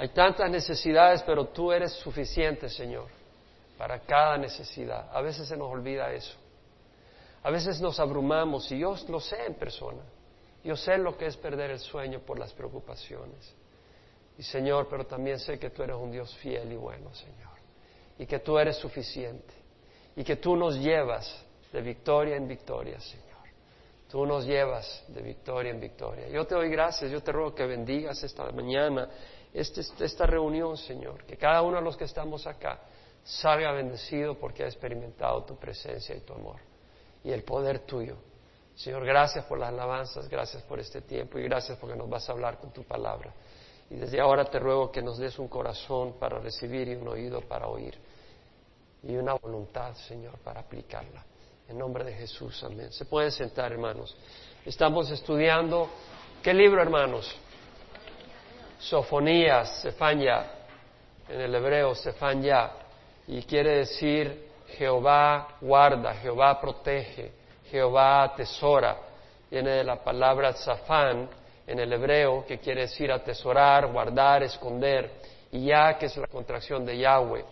Hay tantas necesidades, pero tú eres suficiente, Señor, para cada necesidad. A veces se nos olvida eso. A veces nos abrumamos y yo lo sé en persona. Yo sé lo que es perder el sueño por las preocupaciones. Y Señor, pero también sé que tú eres un Dios fiel y bueno, Señor. Y que tú eres suficiente. Y que tú nos llevas de victoria en victoria, Señor. Tú nos llevas de victoria en victoria. Yo te doy gracias, yo te ruego que bendigas esta mañana este, esta reunión, Señor. Que cada uno de los que estamos acá salga bendecido porque ha experimentado tu presencia y tu amor y el poder tuyo. Señor, gracias por las alabanzas, gracias por este tiempo y gracias porque nos vas a hablar con tu palabra. Y desde ahora te ruego que nos des un corazón para recibir y un oído para oír y una voluntad, Señor, para aplicarla. En nombre de Jesús, amén. Se pueden sentar, hermanos. Estamos estudiando, ¿qué libro, hermanos? Sofonías, Sefanya, en el hebreo, Sefanya, y quiere decir Jehová guarda, Jehová protege, Jehová atesora. Viene de la palabra zafán en el hebreo, que quiere decir atesorar, guardar, esconder, y ya que es la contracción de Yahweh.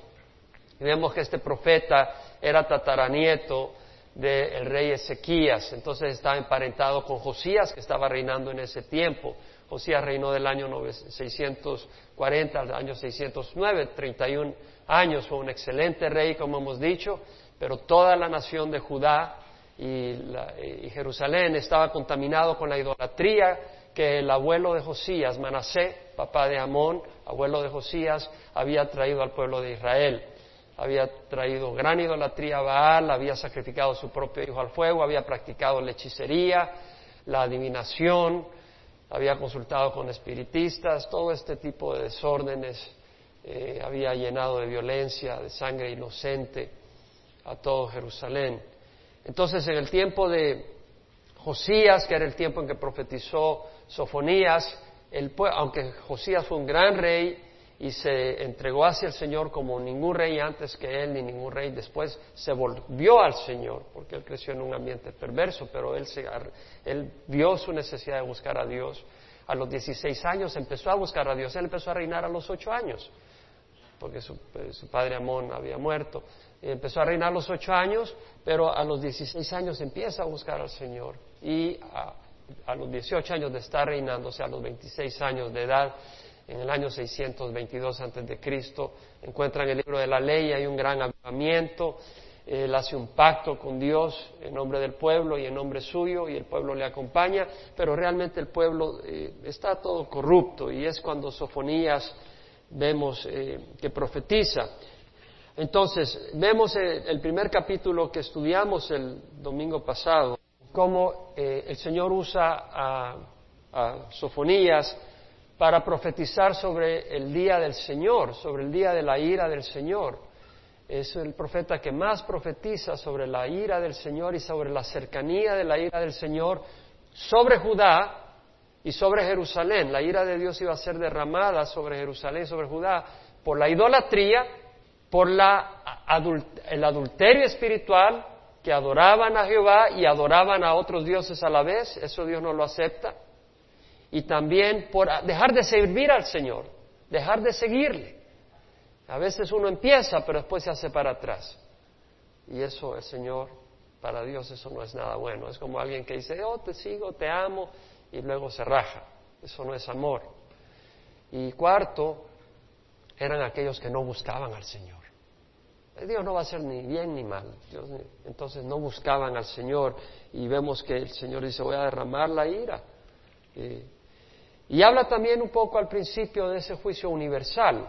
Vemos que este profeta era tataranieto del rey Ezequías, entonces estaba emparentado con Josías, que estaba reinando en ese tiempo. Josías reinó del año 640 al año 609, 31 años, fue un excelente rey, como hemos dicho, pero toda la nación de Judá y, Jerusalén estaba contaminado con la idolatría que el abuelo de Josías, Manasé, papá de Amón, abuelo de Josías, había traído al pueblo de Israel. Había traído gran idolatría a Baal, había sacrificado su propio hijo al fuego, había practicado la hechicería, la adivinación, había consultado con espiritistas, todo este tipo de desórdenes eh, había llenado de violencia, de sangre inocente a todo Jerusalén. Entonces, en el tiempo de Josías, que era el tiempo en que profetizó Sofonías, aunque Josías fue un gran rey y se entregó hacia el Señor como ningún rey antes que él, ni ningún rey después, se volvió al Señor, porque él creció en un ambiente perverso, pero él, él vio su necesidad de buscar a Dios. A los 16 años empezó a buscar a Dios, él empezó a reinar a los 8 años porque su, padre Amón había muerto. empezó a reinar a los ocho años, pero a los 16 años empieza a buscar al Señor. Y a, los 18 años de estar reinando, o sea, a los 26 años de edad, en el año 622 antes de Cristo, encuentran el libro de la ley, hay un gran avivamiento, él hace un pacto con Dios en nombre del pueblo y en nombre suyo y el pueblo le acompaña, pero realmente el pueblo eh, está todo corrupto y es cuando Sofonías vemos eh, que profetiza. Entonces, vemos eh, el primer capítulo que estudiamos el domingo pasado, cómo el Señor usa a, Sofonías para profetizar sobre el día del Señor, sobre el día de la ira del Señor. Es el profeta que más profetiza sobre la ira del Señor y sobre la cercanía de la ira del Señor sobre Judá y sobre Jerusalén. La ira de Dios iba a ser derramada sobre Jerusalén, sobre Judá, por la idolatría, por la, el adulterio espiritual, que adoraban a Jehová y adoraban a otros dioses a la vez, eso Dios no lo acepta, y también por dejar de servir al Señor, dejar de seguirle. A veces uno empieza, pero después se hace para atrás. Y eso, el Señor, para Dios eso no es nada bueno. Es como alguien que dice, oh, te sigo, te amo, y luego se raja. Eso no es amor. Y cuarto, eran aquellos que no buscaban al Señor. Dios no va a ser ni bien ni mal. entonces no buscaban al Señor y vemos que el Señor dice voy a derramar la ira. Habla también un poco al principio de ese juicio universal,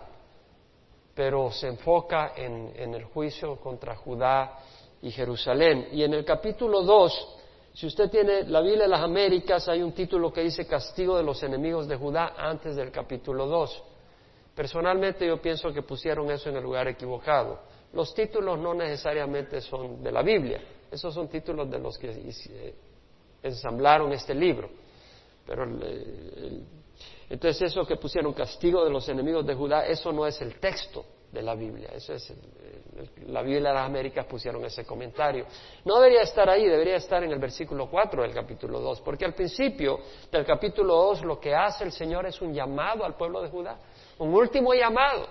pero se enfoca en, en el juicio contra Judá y Jerusalén. Y en el capítulo 2 si usted tiene la Biblia de las Américas, hay un título que dice Castigo de los enemigos de Judá antes del capítulo 2. Personalmente yo pienso que pusieron eso en el lugar equivocado. Los títulos no necesariamente son de la Biblia, esos son títulos de los que eh, ensamblaron este libro. Pero entonces eso que pusieron castigo de los enemigos de Judá, eso no es el texto de la Biblia. Eso es la Biblia de las Américas pusieron ese comentario. No debería estar ahí, debería estar en el versículo 4 del capítulo 2, porque al principio del capítulo 2 lo que hace el Señor es un llamado al pueblo de Judá. un último llamado.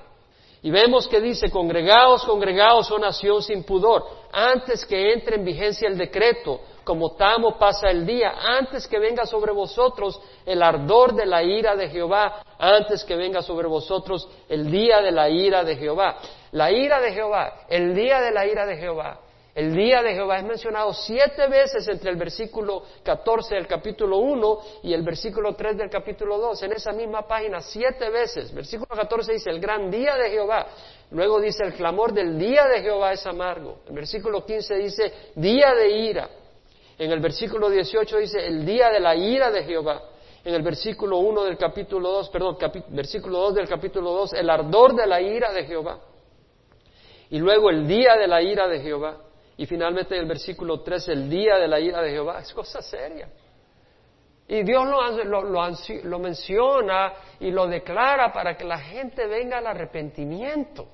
Y vemos que dice, congregaos, congregaos, oh nación sin pudor, antes que entre en vigencia el decreto, como tamo pasa el día, antes que venga sobre vosotros el ardor de la ira de Jehová, antes que venga sobre vosotros el día de la ira de Jehová. La ira de Jehová, el día de la ira de Jehová, el día de Jehová es mencionado siete veces entre el versículo 14 del capítulo 1 y el versículo 3 del capítulo 2. En esa misma página, siete veces. Versículo 14 dice, el gran día de Jehová. Luego dice, el clamor del día de Jehová es amargo. El versículo 15 dice, día de ira. En el versículo 18 dice, el día de la ira de Jehová. En el versículo 1 del capítulo 2, perdón, versículo 2 del capítulo 2, el ardor de la ira de Jehová. Y luego el día de la ira de Jehová. Y finalmente en el versículo 3, el día de la ira de Jehová, es cosa seria. Y Dios lo, lo, menciona y lo declara para que la gente venga al arrepentimiento,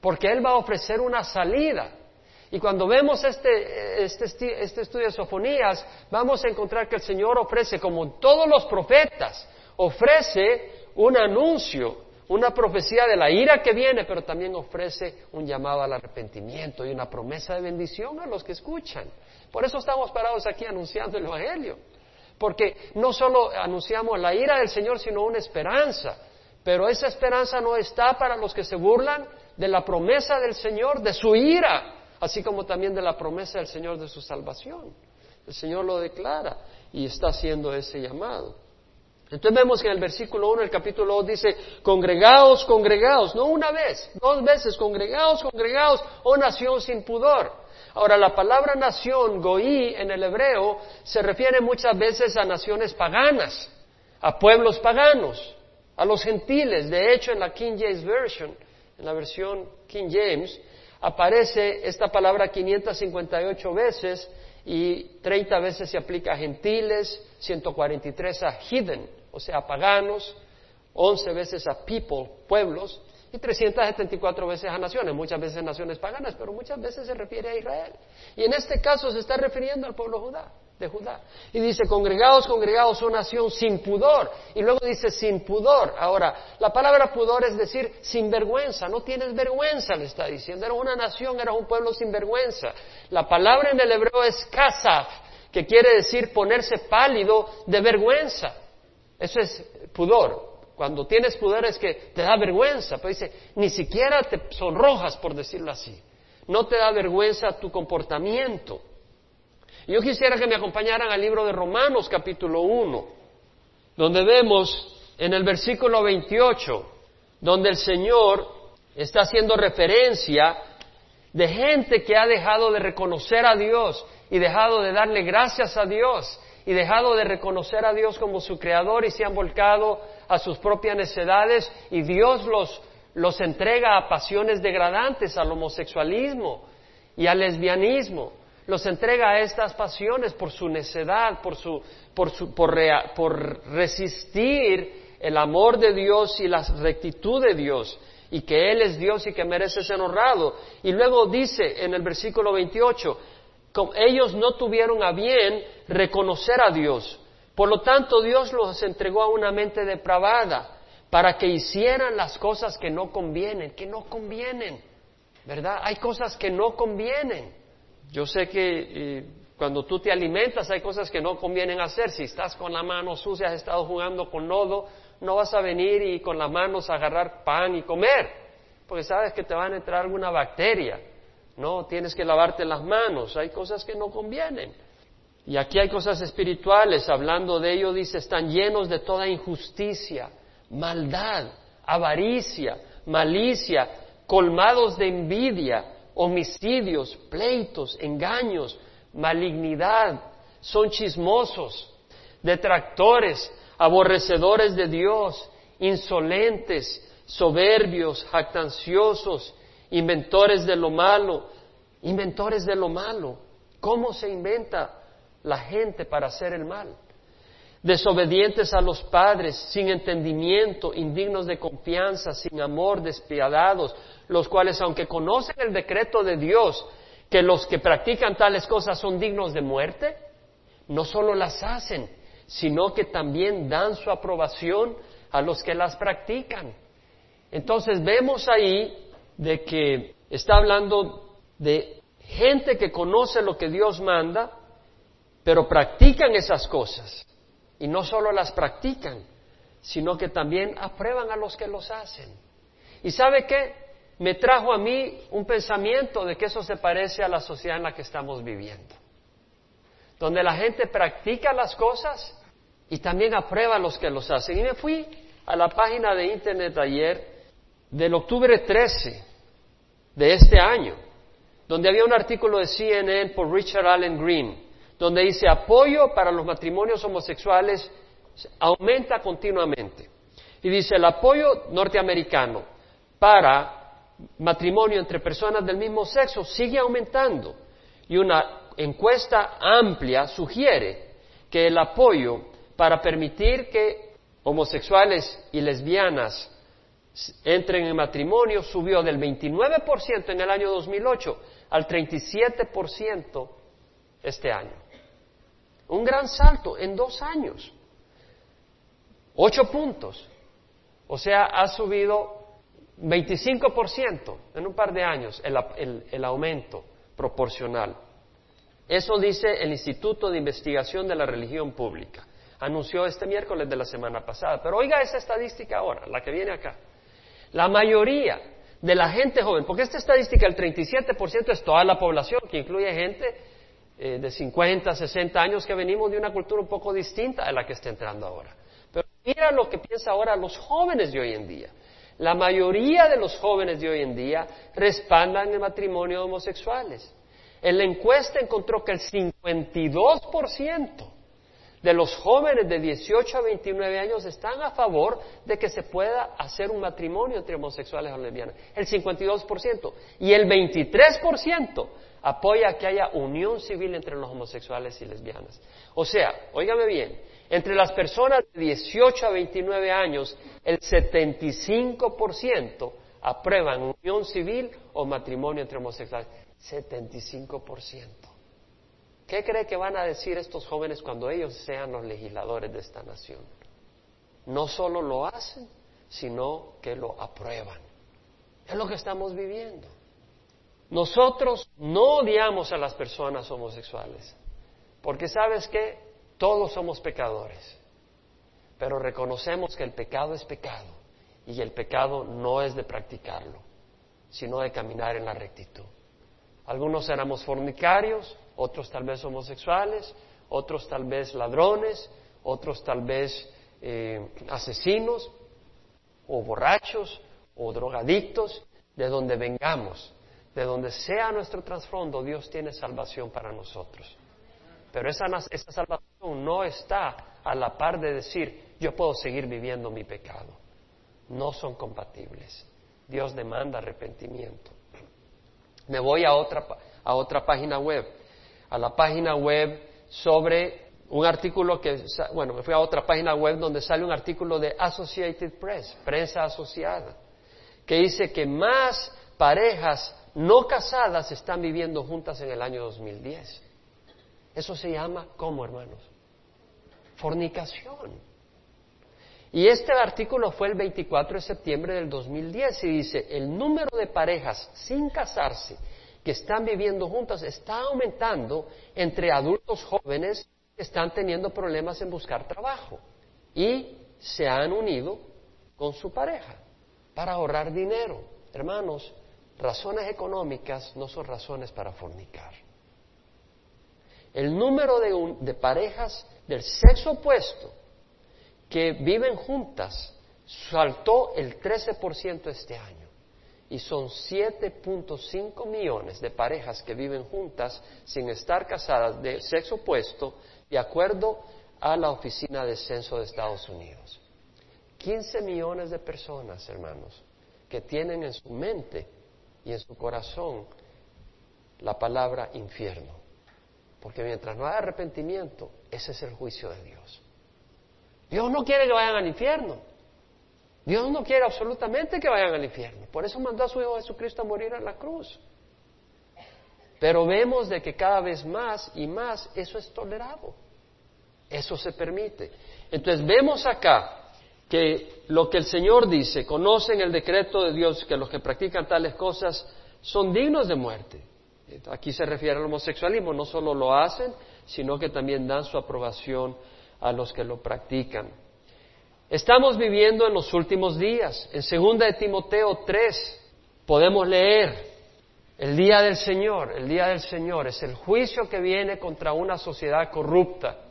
porque Él va a ofrecer una salida. Y cuando vemos este, este, este estudio de Sofonías, vamos a encontrar que el Señor ofrece, como todos los profetas, ofrece un anuncio una profecía de la ira que viene, pero también ofrece un llamado al arrepentimiento y una promesa de bendición a los que escuchan. Por eso estamos parados aquí anunciando el Evangelio, porque no solo anunciamos la ira del Señor, sino una esperanza, pero esa esperanza no está para los que se burlan de la promesa del Señor, de su ira, así como también de la promesa del Señor de su salvación. El Señor lo declara y está haciendo ese llamado. Entonces vemos que en el versículo 1 el capítulo 2 dice, congregaos, congregaos, no una vez, dos veces, congregaos, congregaos, oh nación sin pudor. Ahora, la palabra nación, goí, en el hebreo, se refiere muchas veces a naciones paganas, a pueblos paganos, a los gentiles. De hecho, en la King James Version, en la versión King James, aparece esta palabra 558 veces y 30 veces se aplica a gentiles, 143 a hidden, o sea, paganos, 11 veces a people, pueblos, y 374 veces a naciones, muchas veces naciones paganas, pero muchas veces se refiere a Israel. Y en este caso se está refiriendo al pueblo Judá, de Judá. Y dice, congregados, congregados, son nación sin pudor. Y luego dice, sin pudor. Ahora, la palabra pudor es decir, sin vergüenza, no tienes vergüenza, le está diciendo. Era una nación, era un pueblo sin vergüenza. La palabra en el hebreo es kasaf, que quiere decir ponerse pálido de vergüenza. Eso es pudor. Cuando tienes pudor es que te da vergüenza, pero dice, ni siquiera te sonrojas, por decirlo así. No te da vergüenza tu comportamiento. Yo quisiera que me acompañaran al libro de Romanos capítulo 1, donde vemos en el versículo 28, donde el Señor está haciendo referencia de gente que ha dejado de reconocer a Dios y dejado de darle gracias a Dios y dejado de reconocer a Dios como su creador y se han volcado a sus propias necedades y Dios los, los entrega a pasiones degradantes, al homosexualismo y al lesbianismo. Los entrega a estas pasiones por su necedad, por, su, por, su, por, por resistir el amor de Dios y la rectitud de Dios y que Él es Dios y que merece ser honrado. Y luego dice en el versículo 28, ellos no tuvieron a bien reconocer a Dios. Por lo tanto, Dios los entregó a una mente depravada para que hicieran las cosas que no convienen, que no convienen, ¿verdad? Hay cosas que no convienen. Yo sé que eh, cuando tú te alimentas hay cosas que no convienen hacer. Si estás con la mano sucia, has estado jugando con lodo, no vas a venir y con las manos agarrar pan y comer, porque sabes que te van a entrar alguna bacteria. No, tienes que lavarte las manos, hay cosas que no convienen. Y aquí hay cosas espirituales, hablando de ello dice, están llenos de toda injusticia, maldad, avaricia, malicia, colmados de envidia, homicidios, pleitos, engaños, malignidad, son chismosos, detractores, aborrecedores de Dios, insolentes, soberbios, jactanciosos, inventores de lo malo, inventores de lo malo. ¿Cómo se inventa la gente para hacer el mal? Desobedientes a los padres, sin entendimiento, indignos de confianza, sin amor, despiadados, los cuales, aunque conocen el decreto de Dios, que los que practican tales cosas son dignos de muerte, no solo las hacen, sino que también dan su aprobación a los que las practican. Entonces vemos ahí de que está hablando de gente que conoce lo que Dios manda, pero practican esas cosas. Y no solo las practican, sino que también aprueban a los que los hacen. ¿Y sabe qué? Me trajo a mí un pensamiento de que eso se parece a la sociedad en la que estamos viviendo, donde la gente practica las cosas y también aprueba a los que los hacen. Y me fui a la página de internet ayer del octubre 13 de este año, donde había un artículo de CNN por Richard Allen Green, donde dice apoyo para los matrimonios homosexuales aumenta continuamente. Y dice el apoyo norteamericano para matrimonio entre personas del mismo sexo sigue aumentando. Y una encuesta amplia sugiere que el apoyo para permitir que homosexuales y lesbianas entren en matrimonio subió del 29% en el año 2008 al 37% este año. Un gran salto en dos años. Ocho puntos. O sea, ha subido 25% en un par de años el, el aumento proporcional. Eso dice el Instituto de Investigación de la Religión Pública. Anunció este miércoles de la semana pasada. Pero oiga esa estadística ahora, la que viene acá. La mayoría de la gente joven, porque esta estadística, el 37% es toda la población, que incluye gente eh, de 50, 60 años que venimos de una cultura un poco distinta a la que está entrando ahora. Pero mira lo que piensa ahora los jóvenes de hoy en día. La mayoría de los jóvenes de hoy en día respaldan el matrimonio de homosexuales. En la encuesta encontró que el 52% de los jóvenes de 18 a 29 años están a favor de que se pueda hacer un matrimonio entre homosexuales o lesbianas. El 52%. Y el 23% apoya que haya unión civil entre los homosexuales y lesbianas. O sea, óigame bien, entre las personas de 18 a 29 años, el 75% aprueban unión civil o matrimonio entre homosexuales. 75%. ¿Qué cree que van a decir estos jóvenes cuando ellos sean los legisladores de esta nación? No solo lo hacen, sino que lo aprueban. Es lo que estamos viviendo. Nosotros no odiamos a las personas homosexuales, porque sabes que todos somos pecadores, pero reconocemos que el pecado es pecado y el pecado no es de practicarlo, sino de caminar en la rectitud. Algunos éramos fornicarios, otros tal vez homosexuales, otros tal vez ladrones, otros tal vez eh, asesinos o borrachos o drogadictos, de donde vengamos, de donde sea nuestro trasfondo, Dios tiene salvación para nosotros. Pero esa, esa salvación no está a la par de decir, yo puedo seguir viviendo mi pecado. No son compatibles. Dios demanda arrepentimiento. Me voy a otra, a otra página web a la página web sobre un artículo que, bueno, me fui a otra página web donde sale un artículo de Associated Press, prensa asociada, que dice que más parejas no casadas están viviendo juntas en el año 2010. Eso se llama, ¿cómo hermanos? Fornicación. Y este artículo fue el 24 de septiembre del 2010 y dice, el número de parejas sin casarse que están viviendo juntas está aumentando entre adultos jóvenes que están teniendo problemas en buscar trabajo y se han unido con su pareja para ahorrar dinero. Hermanos, razones económicas no son razones para fornicar. El número de, parejas del sexo opuesto que viven juntas saltó el 13% este año y son 7.5 millones de parejas que viven juntas sin estar casadas de sexo opuesto, de acuerdo a la Oficina de Censo de Estados Unidos. 15 millones de personas, hermanos, que tienen en su mente y en su corazón la palabra infierno. Porque mientras no haya arrepentimiento, ese es el juicio de Dios. Dios no quiere que vayan al infierno. Dios no quiere absolutamente que vayan al infierno. Por eso mandó a su Hijo Jesucristo a morir en la cruz. Pero vemos de que cada vez más y más eso es tolerado. Eso se permite. Entonces vemos acá que lo que el Señor dice, conocen el decreto de Dios, que los que practican tales cosas son dignos de muerte. Aquí se refiere al homosexualismo, no solo lo hacen, sino que también dan su aprobación a los que lo practican. Estamos viviendo en los últimos días. En segunda de Timoteo 3 podemos leer el día del Señor, el día del Señor es el juicio que viene contra una sociedad corrupta.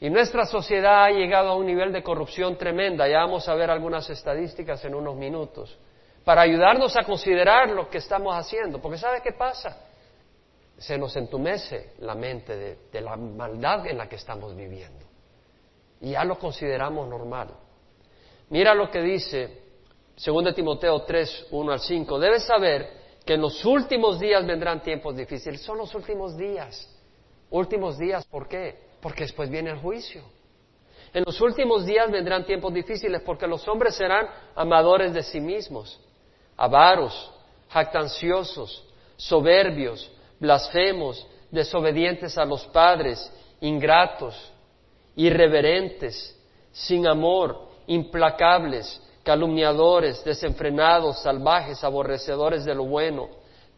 Y nuestra sociedad ha llegado a un nivel de corrupción tremenda. Ya vamos a ver algunas estadísticas en unos minutos para ayudarnos a considerar lo que estamos haciendo. Porque ¿sabe qué pasa? Se nos entumece la mente de, la maldad en la que estamos viviendo. Y ya lo consideramos normal. Mira lo que dice 2 Timoteo 3, 1 al 5. Debes saber que en los últimos días vendrán tiempos difíciles. Son los últimos días. Últimos días, ¿por qué? Porque después viene el juicio. En los últimos días vendrán tiempos difíciles porque los hombres serán amadores de sí mismos, avaros, jactanciosos, soberbios, blasfemos, desobedientes a los padres, ingratos, irreverentes, sin amor, implacables, calumniadores, desenfrenados, salvajes, aborrecedores de lo bueno,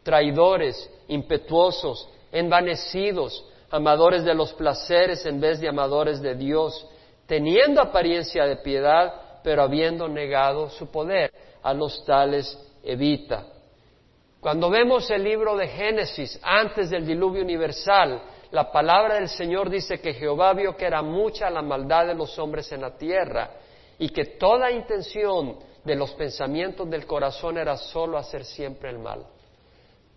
traidores, impetuosos, envanecidos, amadores de los placeres en vez de amadores de Dios, teniendo apariencia de piedad, pero habiendo negado su poder. A los tales evita. Cuando vemos el libro de Génesis, antes del diluvio universal, la palabra del Señor dice que Jehová vio que era mucha la maldad de los hombres en la tierra y que toda intención de los pensamientos del corazón era solo hacer siempre el mal.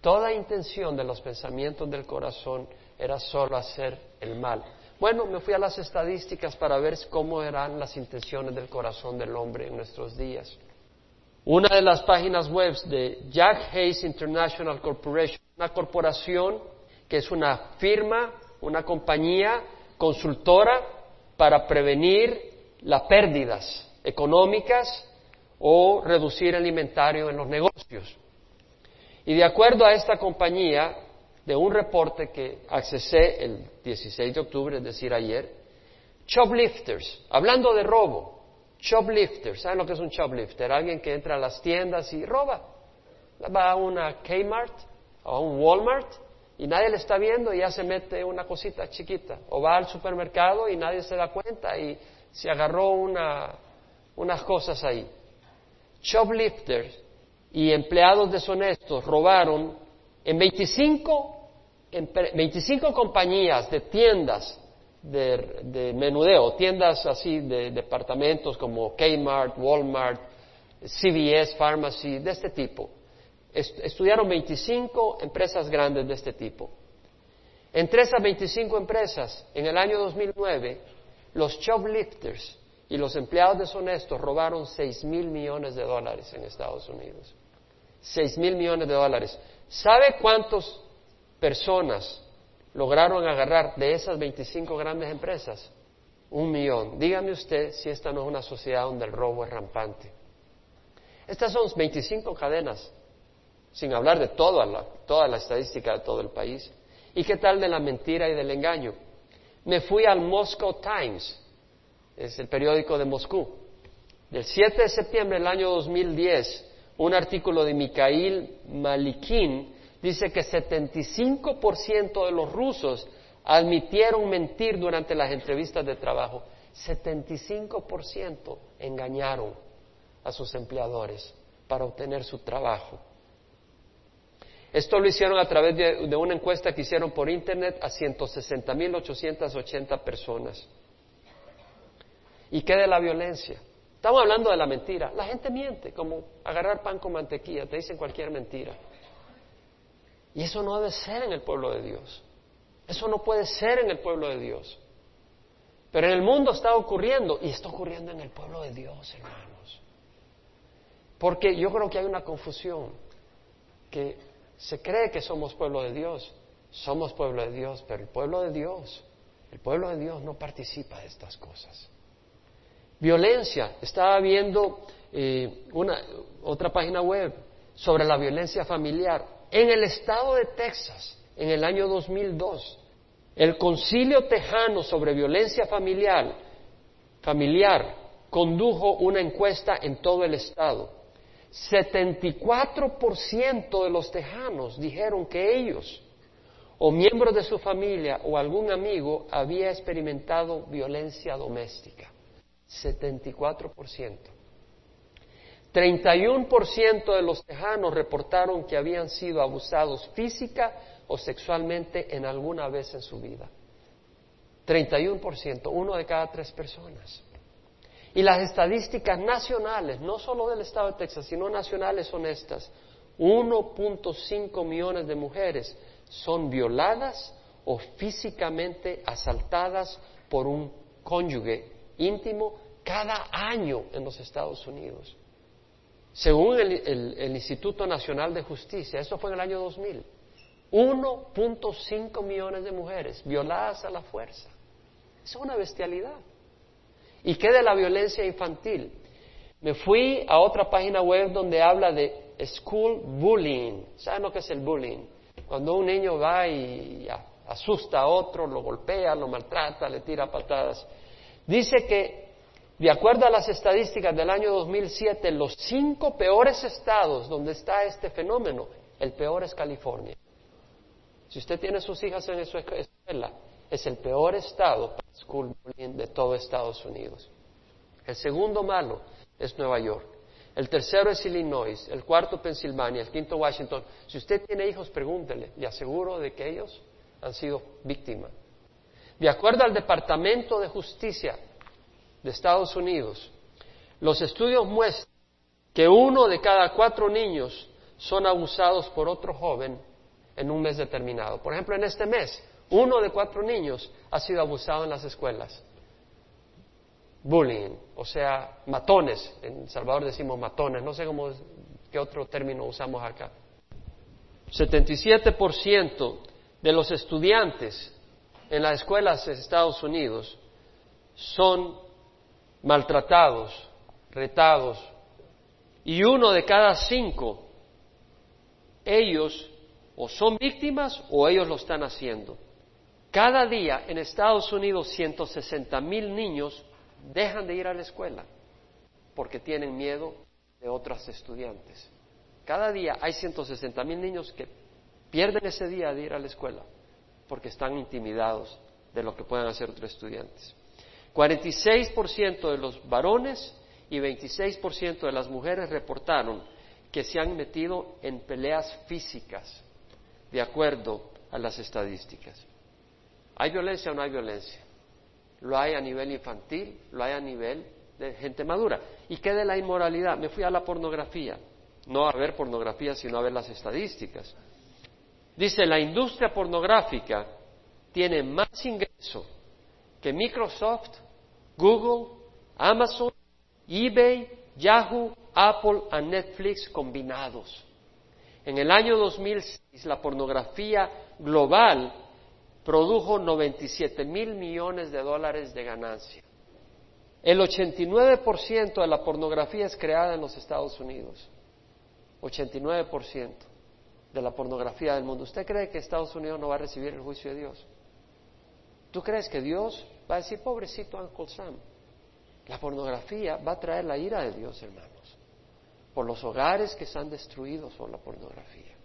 Toda intención de los pensamientos del corazón era solo hacer el mal. Bueno, me fui a las estadísticas para ver cómo eran las intenciones del corazón del hombre en nuestros días. Una de las páginas web de Jack Hayes International Corporation, una corporación que es una firma, una compañía consultora para prevenir las pérdidas económicas o reducir el inventario en los negocios. Y de acuerdo a esta compañía, de un reporte que accesé el 16 de octubre, es decir, ayer, shoplifters, hablando de robo, shoplifters, ¿saben lo que es un shoplifter? Alguien que entra a las tiendas y roba. Va a una Kmart o a un Walmart y nadie le está viendo y ya se mete una cosita chiquita. O va al supermercado y nadie se da cuenta y se agarró unas cosas ahí. Shoplifters y empleados deshonestos robaron en 25, en 25 compañías de tiendas de, menudeo, tiendas así de departamentos como Kmart, Walmart, CVS, Pharmacy, de este tipo. estudiaron 25 empresas grandes de este tipo. Entre esas 25 empresas, en el año 2009, los shoplifters y los empleados deshonestos robaron seis mil millones de dólares en Estados Unidos. Seis mil millones de dólares. ¿Sabe cuántas personas lograron agarrar de esas 25 grandes empresas? Un millón. Dígame usted si esta no es una sociedad donde el robo es rampante. Estas son 25 cadenas, sin hablar de toda la, toda la estadística de todo el país. ¿Y qué tal de la mentira y del engaño? me fui al Moscow Times, es el periódico de Moscú. Del 7 de septiembre del año 2010, un artículo de Mikhail Malikin dice que 75% de los rusos admitieron mentir durante las entrevistas de trabajo. 75% engañaron a sus empleadores para obtener su trabajo. Esto lo hicieron a través de, una encuesta que hicieron por Internet a 160.880 personas. ¿Y qué de la violencia? Estamos hablando de la mentira. La gente miente, como agarrar pan con mantequilla, te dicen cualquier mentira. Y eso no debe ser en el pueblo de Dios. Eso no puede ser en el pueblo de Dios. Pero en el mundo está ocurriendo y está ocurriendo en el pueblo de Dios, hermanos. Porque yo creo que hay una confusión que se cree que somos pueblo de Dios. Somos pueblo de Dios, pero el pueblo de Dios, el pueblo de Dios no participa de estas cosas. Violencia. Estaba viendo eh, una, otra página web sobre la violencia familiar. En el estado de Texas, en el año 2002, el concilio tejano sobre violencia familiar, familiar condujo una encuesta en todo el estado. 74% de los tejanos dijeron que ellos o miembros de su familia o algún amigo había experimentado violencia doméstica. 74%. 31% de los tejanos reportaron que habían sido abusados física o sexualmente en alguna vez en su vida. 31%, uno de cada tres personas. Y las estadísticas nacionales, no solo del estado de Texas, sino nacionales son estas. 1.5 millones de mujeres son violadas o físicamente asaltadas por un cónyuge íntimo cada año en los Estados Unidos. Según el, Instituto Nacional de Justicia, eso fue en el año 2000, 1.5 millones de mujeres violadas a la fuerza. Es una bestialidad. ¿Y qué de la violencia infantil? Me fui a otra página web donde habla de school bullying. ¿Saben lo que es el bullying? Cuando un niño va y asusta a otro, lo golpea, lo maltrata, le tira patadas. Dice que, de acuerdo a las estadísticas del año 2007, los cinco peores estados donde está este fenómeno, el peor es California. Si usted tiene sus hijas en su escuela, es el peor estado para school bullying de todo Estados Unidos. El segundo malo es Nueva York. El tercero es Illinois, el cuarto Pensilvania, el quinto Washington. Si usted tiene hijos, pregúntele, le aseguro de que ellos han sido víctimas. De acuerdo al Departamento de Justicia de Estados Unidos, los estudios muestran que uno de cada cuatro niños son abusados por otro joven en un mes determinado. Por ejemplo, en este mes, uno de cuatro niños ha sido abusado en las escuelas. Bullying, o sea, matones. En Salvador decimos matones, no sé cómo, qué otro término usamos acá. 77% de los estudiantes en las escuelas de Estados Unidos son maltratados, retados, y uno de cada cinco, ellos o son víctimas o ellos lo están haciendo. Cada día en Estados Unidos 160 mil niños dejan de ir a la escuela porque tienen miedo de otros estudiantes. Cada día hay 160 mil niños que pierden ese día de ir a la escuela porque están intimidados de lo que puedan hacer otros estudiantes. 46% de los varones y 26% de las mujeres reportaron que se han metido en peleas físicas, de acuerdo a las estadísticas. ¿Hay violencia o no hay violencia? Lo hay a nivel infantil, lo hay a nivel de gente madura. ¿Y qué de la inmoralidad? Me fui a la pornografía, no a ver pornografía, sino a ver las estadísticas. Dice, la industria pornográfica tiene más ingreso que Microsoft, Google, Amazon, eBay, Yahoo, Apple y Netflix combinados. En el año 2006 la pornografía global produjo 97 mil millones de dólares de ganancia. El 89% de la pornografía es creada en los Estados Unidos. 89% de la pornografía del mundo. ¿Usted cree que Estados Unidos no va a recibir el juicio de Dios? ¿Tú crees que Dios va a decir, pobrecito Uncle Sam? La pornografía va a traer la ira de Dios, hermanos, por los hogares que están destruidos por la pornografía.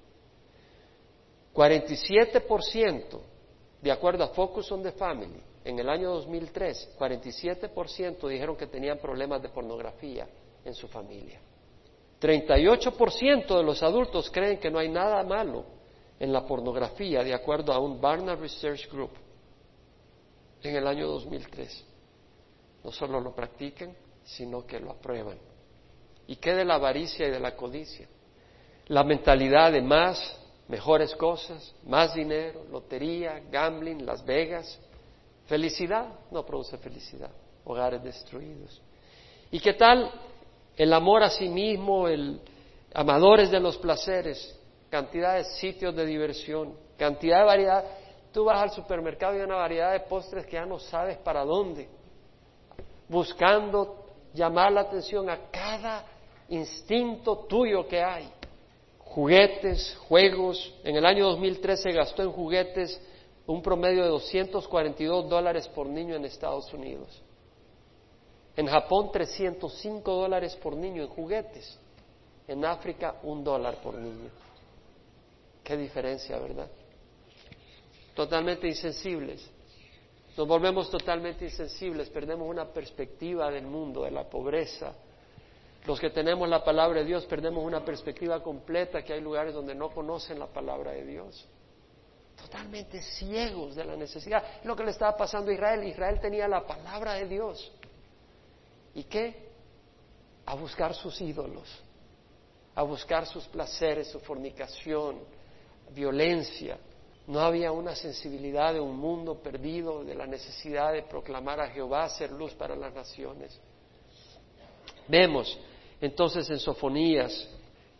47% de acuerdo a Focus on the Family, en el año 2003, 47% dijeron que tenían problemas de pornografía en su familia. 38% de los adultos creen que no hay nada malo en la pornografía, de acuerdo a un Barna Research Group, en el año 2003. No solo lo practican, sino que lo aprueban. ¿Y qué de la avaricia y de la codicia? La mentalidad de más, mejores cosas, más dinero, lotería, gambling, Las Vegas. Felicidad no produce felicidad, hogares destruidos. ¿Y qué tal el amor a sí mismo, el amadores de los placeres, cantidad de sitios de diversión, cantidad de variedad? Tú vas al supermercado y hay una variedad de postres que ya no sabes para dónde, buscando llamar la atención a cada instinto tuyo que hay juguetes, juegos. En el año 2013 se gastó en juguetes un promedio de 242 dólares por niño en Estados Unidos. En Japón 305 dólares por niño en juguetes. En África un dólar por niño. Qué diferencia, ¿verdad? Totalmente insensibles. Nos volvemos totalmente insensibles, perdemos una perspectiva del mundo, de la pobreza. Los que tenemos la palabra de Dios perdemos una perspectiva completa que hay lugares donde no conocen la palabra de Dios. Totalmente ciegos de la necesidad. Es lo que le estaba pasando a Israel. Israel tenía la palabra de Dios. ¿Y qué? A buscar sus ídolos, a buscar sus placeres, su fornicación, violencia, no había una sensibilidad de un mundo perdido, de la necesidad de proclamar a Jehová, ser luz para las naciones. Vemos entonces en Sofonías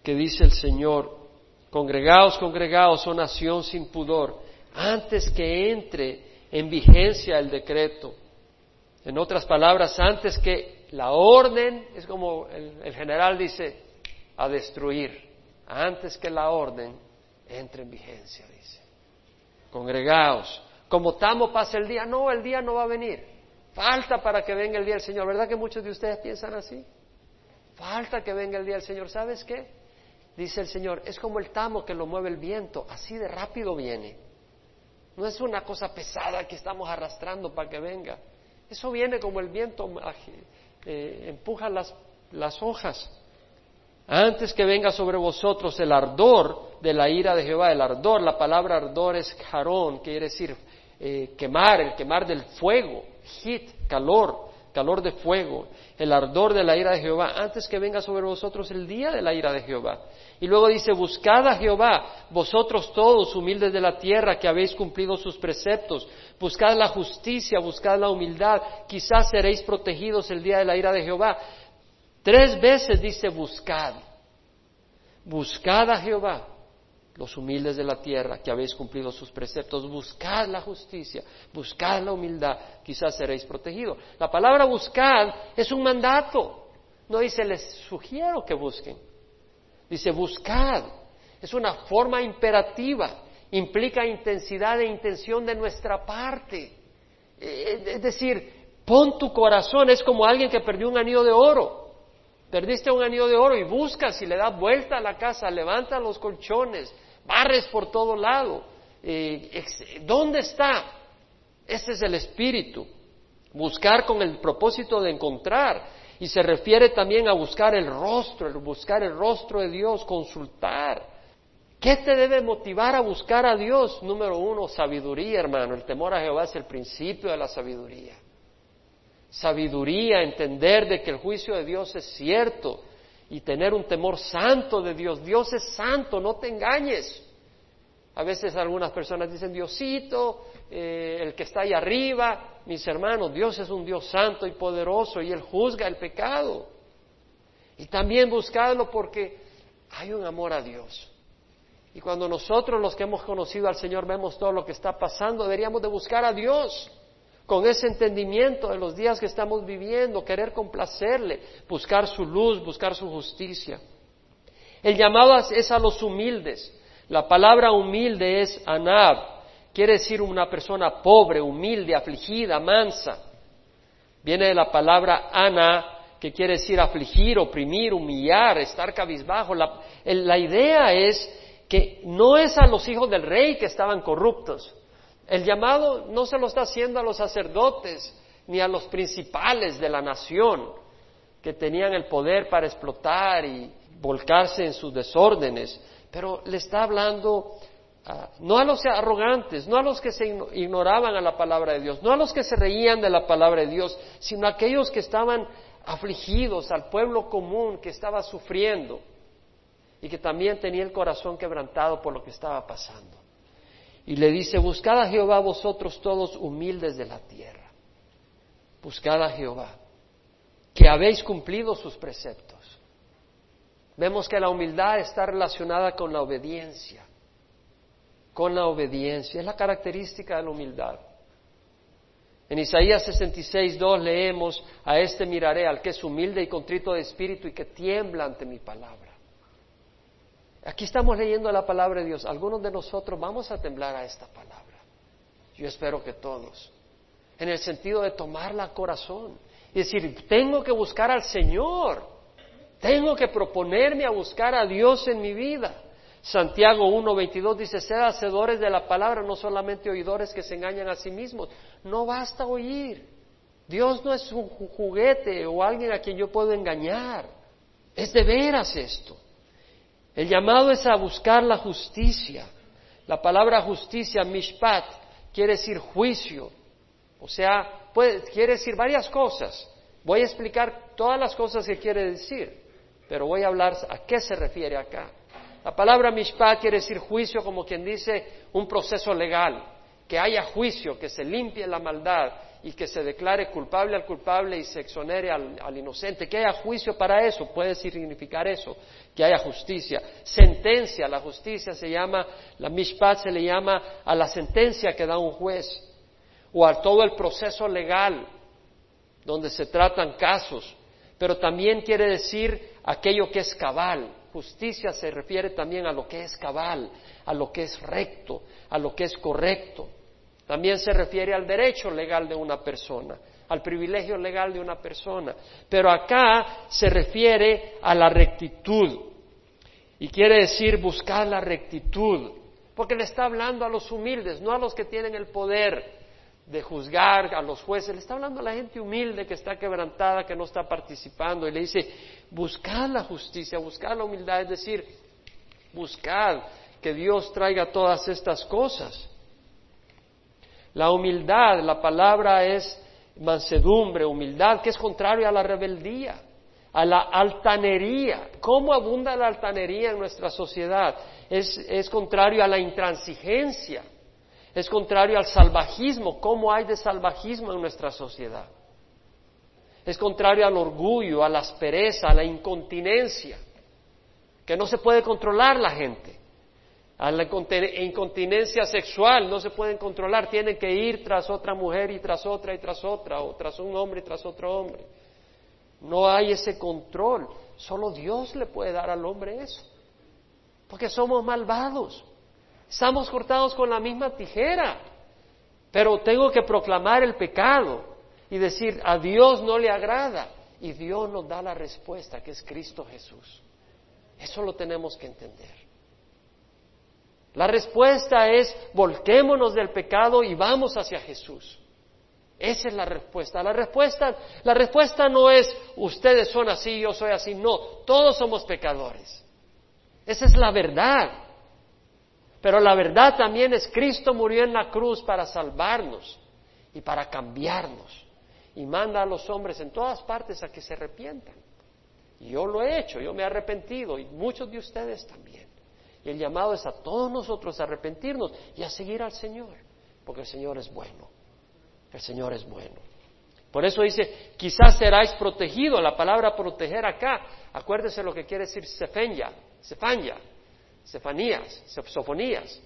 que dice el Señor, congregaos, congregaos, oh nación sin pudor, antes que entre en vigencia el decreto. En otras palabras, antes que la orden, es como el, general dice, a destruir, antes que la orden entre en vigencia, dice congregaos. Como tamo pasa el día, no, el día no va a venir. Falta para que venga el día del Señor. ¿Verdad que muchos de ustedes piensan así? Falta que venga el día del Señor. ¿Sabes qué? Dice el Señor, es como el tamo que lo mueve el viento, así de rápido viene. No es una cosa pesada que estamos arrastrando para que venga. Eso viene como el viento eh, empuja las, las hojas. Antes que venga sobre vosotros el ardor de la ira de Jehová, el ardor, la palabra ardor es jarón, quiere decir eh, quemar, el quemar del fuego, hit, calor, calor de fuego, el ardor de la ira de Jehová, antes que venga sobre vosotros el día de la ira de Jehová. Y luego dice, buscad a Jehová, vosotros todos, humildes de la tierra, que habéis cumplido sus preceptos, buscad la justicia, buscad la humildad, quizás seréis protegidos el día de la ira de Jehová. Tres veces dice buscad. Buscad a Jehová, los humildes de la tierra, que habéis cumplido sus preceptos. Buscad la justicia, buscad la humildad, quizás seréis protegidos. La palabra buscad es un mandato. No dice les sugiero que busquen. Dice buscad. Es una forma imperativa. Implica intensidad e intención de nuestra parte. Eh, es decir, pon tu corazón, es como alguien que perdió un anillo de oro. Perdiste un anillo de oro y buscas y le das vuelta a la casa, levantas los colchones, barres por todo lado. Eh, ¿Dónde está? Ese es el espíritu. Buscar con el propósito de encontrar. Y se refiere también a buscar el rostro, buscar el rostro de Dios, consultar. ¿Qué te debe motivar a buscar a Dios? Número uno, sabiduría, hermano. El temor a Jehová es el principio de la sabiduría sabiduría, entender de que el juicio de Dios es cierto y tener un temor santo de Dios. Dios es santo, no te engañes. A veces algunas personas dicen, Diosito, eh, el que está ahí arriba, mis hermanos, Dios es un Dios santo y poderoso y Él juzga el pecado. Y también buscarlo porque hay un amor a Dios. Y cuando nosotros los que hemos conocido al Señor vemos todo lo que está pasando, deberíamos de buscar a Dios con ese entendimiento de los días que estamos viviendo, querer complacerle, buscar su luz, buscar su justicia. El llamado es a los humildes. La palabra humilde es anab, quiere decir una persona pobre, humilde, afligida, mansa. Viene de la palabra ana, que quiere decir afligir, oprimir, humillar, estar cabizbajo. La, la idea es que no es a los hijos del rey que estaban corruptos, el llamado no se lo está haciendo a los sacerdotes ni a los principales de la nación que tenían el poder para explotar y volcarse en sus desórdenes, pero le está hablando no a los arrogantes, no a los que se ignoraban a la palabra de Dios, no a los que se reían de la palabra de Dios, sino a aquellos que estaban afligidos, al pueblo común que estaba sufriendo y que también tenía el corazón quebrantado por lo que estaba pasando. Y le dice, buscad a Jehová vosotros todos humildes de la tierra. Buscad a Jehová, que habéis cumplido sus preceptos. Vemos que la humildad está relacionada con la obediencia. Con la obediencia. Es la característica de la humildad. En Isaías 66, 2 leemos, a este miraré, al que es humilde y contrito de espíritu y que tiembla ante mi palabra. Aquí estamos leyendo la palabra de Dios. Algunos de nosotros vamos a temblar a esta palabra. Yo espero que todos. En el sentido de tomarla a corazón y decir, tengo que buscar al Señor, tengo que proponerme a buscar a Dios en mi vida. Santiago 1.22 dice, sed hacedores de la palabra, no solamente oidores que se engañan a sí mismos. No basta oír. Dios no es un juguete o alguien a quien yo puedo engañar. Es de veras esto. El llamado es a buscar la justicia. La palabra justicia, mishpat, quiere decir juicio. O sea, quiere decir varias cosas. Voy a explicar todas las cosas que quiere decir, pero voy a hablar a qué se refiere acá. La palabra mishpat quiere decir juicio, como quien dice un proceso legal, que haya juicio, que se limpie la maldad y que se declare culpable al culpable y se exonere al, inocente, que haya juicio para eso, puede significar eso, que haya justicia. Sentencia, la justicia se llama, la mishpat se le llama a la sentencia que da un juez o a todo el proceso legal donde se tratan casos, pero también quiere decir aquello que es cabal. Justicia se refiere también a lo que es cabal, a lo que es recto, a lo que es correcto. También se refiere al derecho legal de una persona, al privilegio legal de una persona. Pero acá se refiere a la rectitud. Y quiere decir buscar la rectitud, porque le está hablando a los humildes, no a los que tienen el poder de juzgar a los jueces, le está hablando a la gente humilde que está quebrantada, que no está participando, y le dice, buscad la justicia, buscad la humildad, es decir, buscad que Dios traiga todas estas cosas. La humildad, la palabra es mansedumbre, humildad, que es contrario a la rebeldía, a la altanería. ¿Cómo abunda la altanería en nuestra sociedad? Es, es contrario a la intransigencia es contrario al salvajismo. ¿Cómo hay de salvajismo en nuestra sociedad? Es contrario al orgullo, a la aspereza, a la incontinencia, que no se puede controlar la gente. A la incontinencia sexual no se pueden controlar, tienen que ir tras otra mujer y tras otra y tras otra, o tras un hombre y tras otro hombre. No hay ese control, solo Dios le puede dar al hombre eso, porque somos malvados. Estamos cortados con la misma tijera, pero tengo que proclamar el pecado y decir, a Dios no le agrada. Y Dios nos da la respuesta, que es Cristo Jesús. Eso lo tenemos que entender. La respuesta es, volquémonos del pecado y vamos hacia Jesús. Esa es la respuesta. La respuesta, la respuesta no es, ustedes son así, yo soy así. No, todos somos pecadores. Esa es la verdad. Pero la verdad también es Cristo murió en la cruz para salvarnos y para cambiarnos. Y manda a los hombres en todas partes a que se arrepientan. Y yo lo he hecho, yo me he arrepentido y muchos de ustedes también. El llamado es a todos nosotros a arrepentirnos y a seguir al Señor, porque el Señor es bueno. El Señor es bueno. Por eso dice, quizás seráis protegidos. La palabra proteger acá, acuérdese lo que quiere decir Sefanya, Sefanya, Cefanías, Sofonías,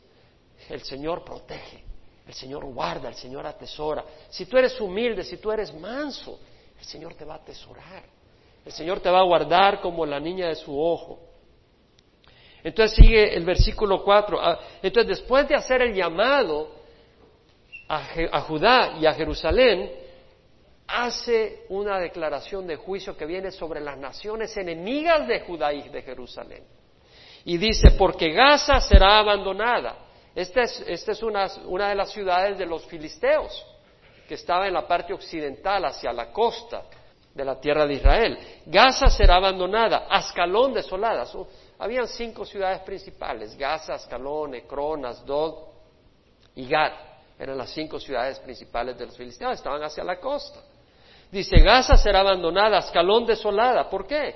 el Señor protege, el Señor guarda, el Señor atesora. Si tú eres humilde, si tú eres manso, el Señor te va a atesorar. El Señor te va a guardar como la niña de su ojo. Entonces sigue el versículo 4. Ah, entonces después de hacer el llamado a, a Judá y a Jerusalén, hace una declaración de juicio que viene sobre las naciones enemigas de Judá y de Jerusalén. Y dice, porque Gaza será abandonada. Esta es, una, una, de las ciudades de los filisteos, que estaba en la parte occidental, hacia la costa de la tierra de Israel. Gaza será abandonada, Ascalón desolada. Habían cinco ciudades principales, Gaza, Ascalón, Ecrón, Asdod y Gad. Eran las cinco ciudades principales de los filisteos, estaban hacia la costa. Dice, Gaza será abandonada, Ascalón desolada. ¿Por qué?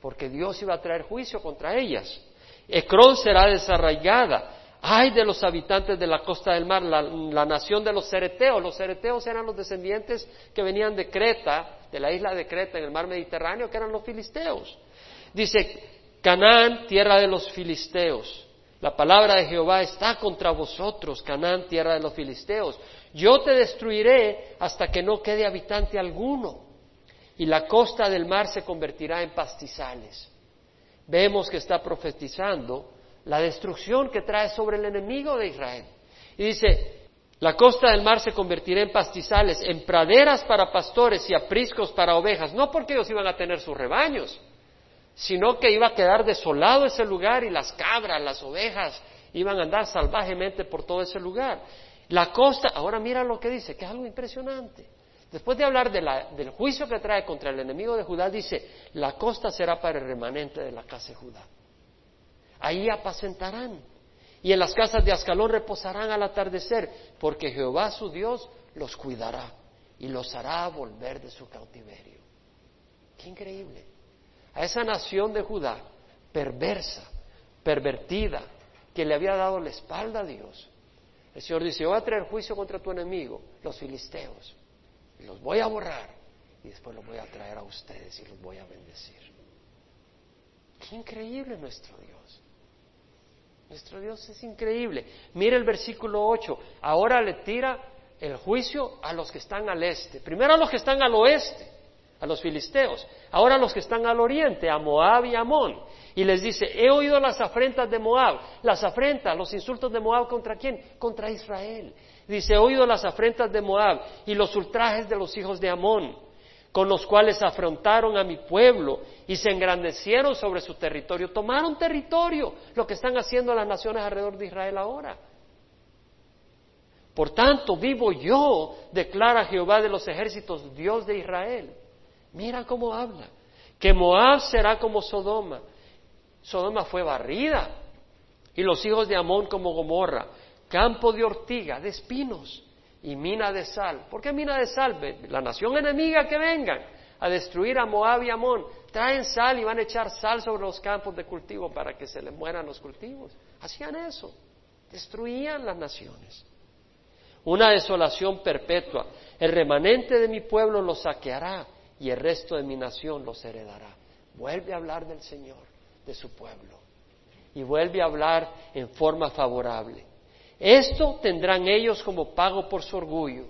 Porque Dios iba a traer juicio contra ellas. Ecrón será desarraigada. Ay de los habitantes de la costa del mar, la, nación de los cereteos. Los cereteos eran los descendientes que venían de Creta, de la isla de Creta en el mar Mediterráneo, que eran los filisteos. Dice, Canaán, tierra de los filisteos. La palabra de Jehová está contra vosotros, Canaán, tierra de los filisteos. Yo te destruiré hasta que no quede habitante alguno, y la costa del mar se convertirá en pastizales vemos que está profetizando la destrucción que trae sobre el enemigo de Israel. Y dice, La costa del mar se convertirá en pastizales, en praderas para pastores y apriscos para ovejas, no porque ellos iban a tener sus rebaños, sino que iba a quedar desolado ese lugar y las cabras, las ovejas iban a andar salvajemente por todo ese lugar. La costa, ahora mira lo que dice, que es algo impresionante. Después de hablar del juicio que trae contra el enemigo de Judá, dice, la costa será para el remanente de la casa de Judá. Ahí apacentarán y en las casas de Ascalón reposarán al atardecer, porque Jehová su Dios los cuidará y los hará volver de su cautiverio. Qué increíble. A esa nación de Judá, perversa, pervertida, que le había dado la espalda a Dios. El Señor dice, voy a traer juicio contra tu enemigo, los filisteos, y los voy a borrar, y después los voy a traer a ustedes y los voy a bendecir. Qué increíble nuestro Dios. Nuestro Dios es increíble. Mire el versículo 8. Ahora le tira el juicio a los que están al este. Primero a los que están al oeste, a los filisteos. Ahora los que están al oriente, a Moab y a Amón y les dice, he oído las afrentas de Moab, las afrentas, los insultos de Moab contra quién? Contra Israel. Dice, he oído las afrentas de Moab y los ultrajes de los hijos de Amón, con los cuales afrontaron a mi pueblo y se engrandecieron sobre su territorio. Tomaron territorio, lo que están haciendo las naciones alrededor de Israel ahora. Por tanto, vivo yo, declara Jehová de los ejércitos, Dios de Israel. Mira cómo habla, que Moab será como Sodoma Sodoma fue barrida y los hijos de Amón como Gomorra, campo de ortiga, de espinos y mina de sal. ¿Por qué mina de sal? La nación enemiga que vengan a destruir a Moab y Amón, traen sal y van a echar sal sobre los campos de cultivo para que se les mueran los cultivos. Hacían eso, destruían las naciones. Una desolación perpetua. El remanente de mi pueblo los saqueará y el resto de mi nación los heredará. Vuelve a hablar del Señor de su pueblo. Y vuelve a hablar en forma favorable. Esto tendrán ellos como pago por su orgullo.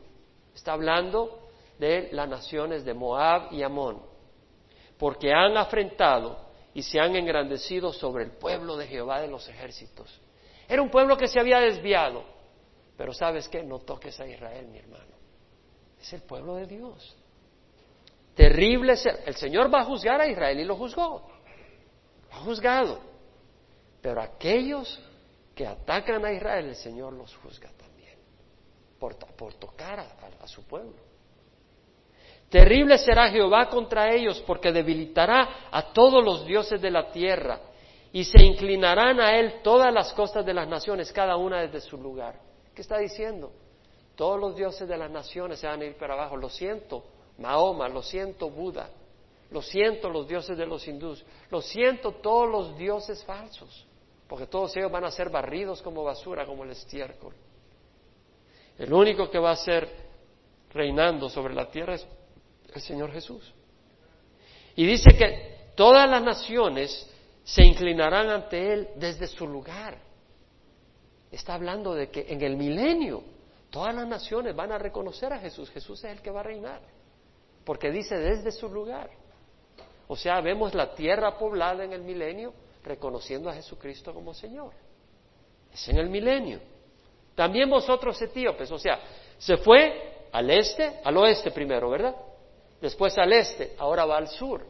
Está hablando de las naciones de Moab y Amón, porque han afrentado y se han engrandecido sobre el pueblo de Jehová de los ejércitos. Era un pueblo que se había desviado, pero sabes qué, no toques a Israel, mi hermano. Es el pueblo de Dios. Terrible, el Señor va a juzgar a Israel y lo juzgó ha juzgado. Pero aquellos que atacan a Israel, el Señor los juzga también, por, tocar a, su pueblo. Terrible será Jehová contra ellos, porque debilitará a todos los dioses de la tierra, y se inclinarán a él todas las costas de las naciones, cada una desde su lugar. ¿Qué está diciendo? Todos los dioses de las naciones se van a ir para abajo. Lo siento, Mahoma, lo siento, Buda, lo siento los dioses de los hindús, lo siento todos los dioses falsos, porque todos ellos van a ser barridos como basura, como el estiércol. El único que va a ser reinando sobre la tierra es el Señor Jesús. Y dice que todas las naciones se inclinarán ante Él desde su lugar. Está hablando de que en el milenio todas las naciones van a reconocer a Jesús. Jesús es el que va a reinar, porque dice desde su lugar. O sea, vemos la tierra poblada en el milenio reconociendo a Jesucristo como Señor. Es en el milenio. También vosotros etíopes, o sea, se fue al este, al oeste primero, ¿verdad? Después al este, ahora va al sur,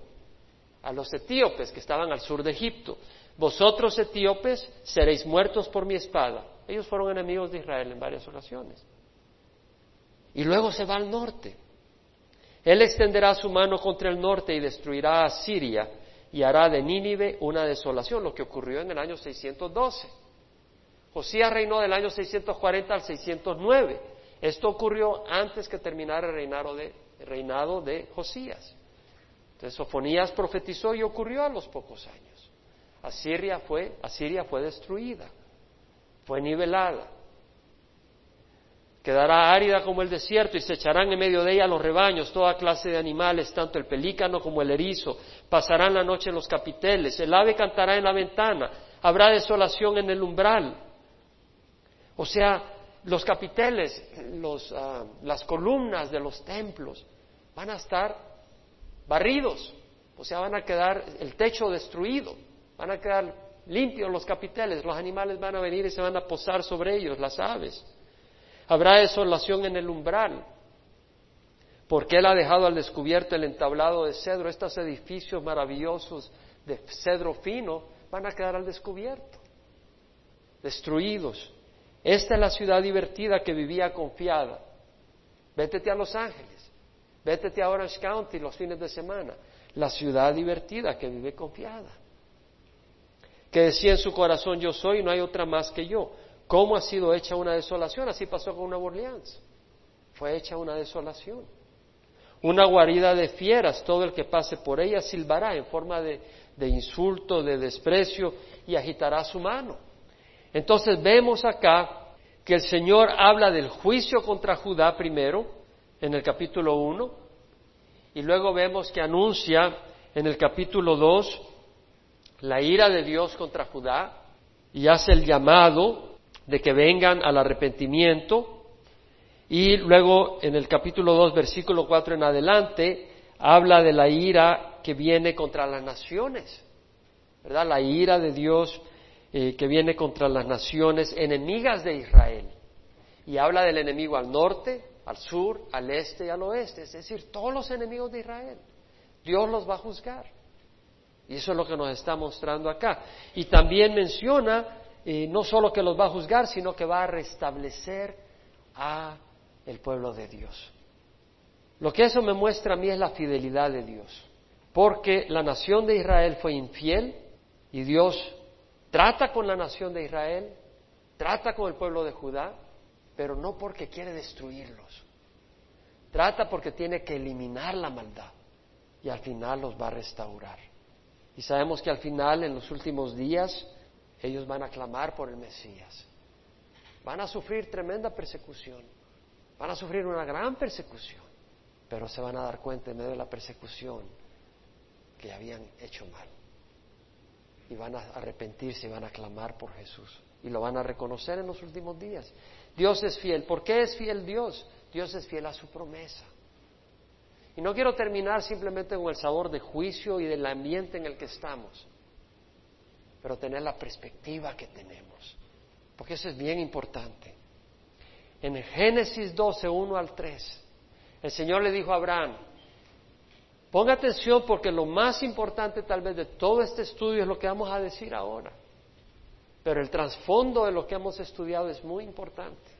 a los etíopes que estaban al sur de Egipto. Vosotros etíopes seréis muertos por mi espada. Ellos fueron enemigos de Israel en varias ocasiones. Y luego se va al norte. Él extenderá su mano contra el norte y destruirá a Siria y hará de Nínive una desolación, lo que ocurrió en el año 612. Josías reinó del año 640 al 609. Esto ocurrió antes que terminara el reinado de, Josías. Entonces Sofonías profetizó y ocurrió a los pocos años. Asiria fue, Asiria fue destruida, fue nivelada quedará árida como el desierto y se echarán en medio de ella los rebaños, toda clase de animales, tanto el pelícano como el erizo, pasarán la noche en los capiteles, el ave cantará en la ventana, habrá desolación en el umbral. O sea, los capiteles, ah, las columnas de los templos van a estar barridos, o sea, van a quedar el techo destruido, van a quedar limpios los capiteles, los animales van a venir y se van a posar sobre ellos, las aves. Habrá desolación en el umbral, porque Él ha dejado al descubierto el entablado de cedro. Estos edificios maravillosos de cedro fino van a quedar al descubierto, destruidos. Esta es la ciudad divertida que vivía confiada. Vétete a Los Ángeles, vétete a Orange County los fines de semana. La ciudad divertida que vive confiada. Que decía en su corazón, yo soy, no hay otra más que yo. ¿Cómo ha sido hecha una desolación? Así pasó con Nueva Orleans. Fue hecha una desolación. Una guarida de fieras, todo el que pase por ella silbará en forma de, de insulto, de desprecio y agitará su mano. Entonces vemos acá que el Señor habla del juicio contra Judá primero, en el capítulo 1, y luego vemos que anuncia en el capítulo 2 la ira de Dios contra Judá y hace el llamado de que vengan al arrepentimiento. Y luego en el capítulo 2, versículo 4 en adelante, habla de la ira que viene contra las naciones, ¿verdad? La ira de Dios eh, que viene contra las naciones enemigas de Israel. Y habla del enemigo al norte, al sur, al este y al oeste, es decir, todos los enemigos de Israel. Dios los va a juzgar. Y eso es lo que nos está mostrando acá. Y también menciona eh, no solo que los va a juzgar, sino que va a restablecer a el pueblo de Dios. Lo que eso me muestra a mí es la fidelidad de Dios, porque la nación de Israel fue infiel y Dios Trata con la nación de Israel, trata con el pueblo de Judá, pero no porque quiere destruirlos. Trata porque tiene que eliminar la maldad y al final los va a restaurar. Y sabemos que al final, en los últimos días, ellos van a clamar por el Mesías. Van a sufrir tremenda persecución, van a sufrir una gran persecución, pero se van a dar cuenta en medio de la persecución que habían hecho mal y van a arrepentirse y van a clamar por Jesús y lo van a reconocer en los últimos días. Dios es fiel. ¿Por qué es fiel Dios? Dios es fiel a su promesa. Y no quiero terminar simplemente con el sabor de juicio y del ambiente en el que estamos, pero tener la perspectiva que tenemos, porque eso es bien importante. En Génesis 12, 1 al 3, el Señor le dijo a Abraham, Ponga atención porque lo más importante tal vez de todo este estudio es lo que vamos a decir ahora. Pero el trasfondo de lo que hemos estudiado es muy importante.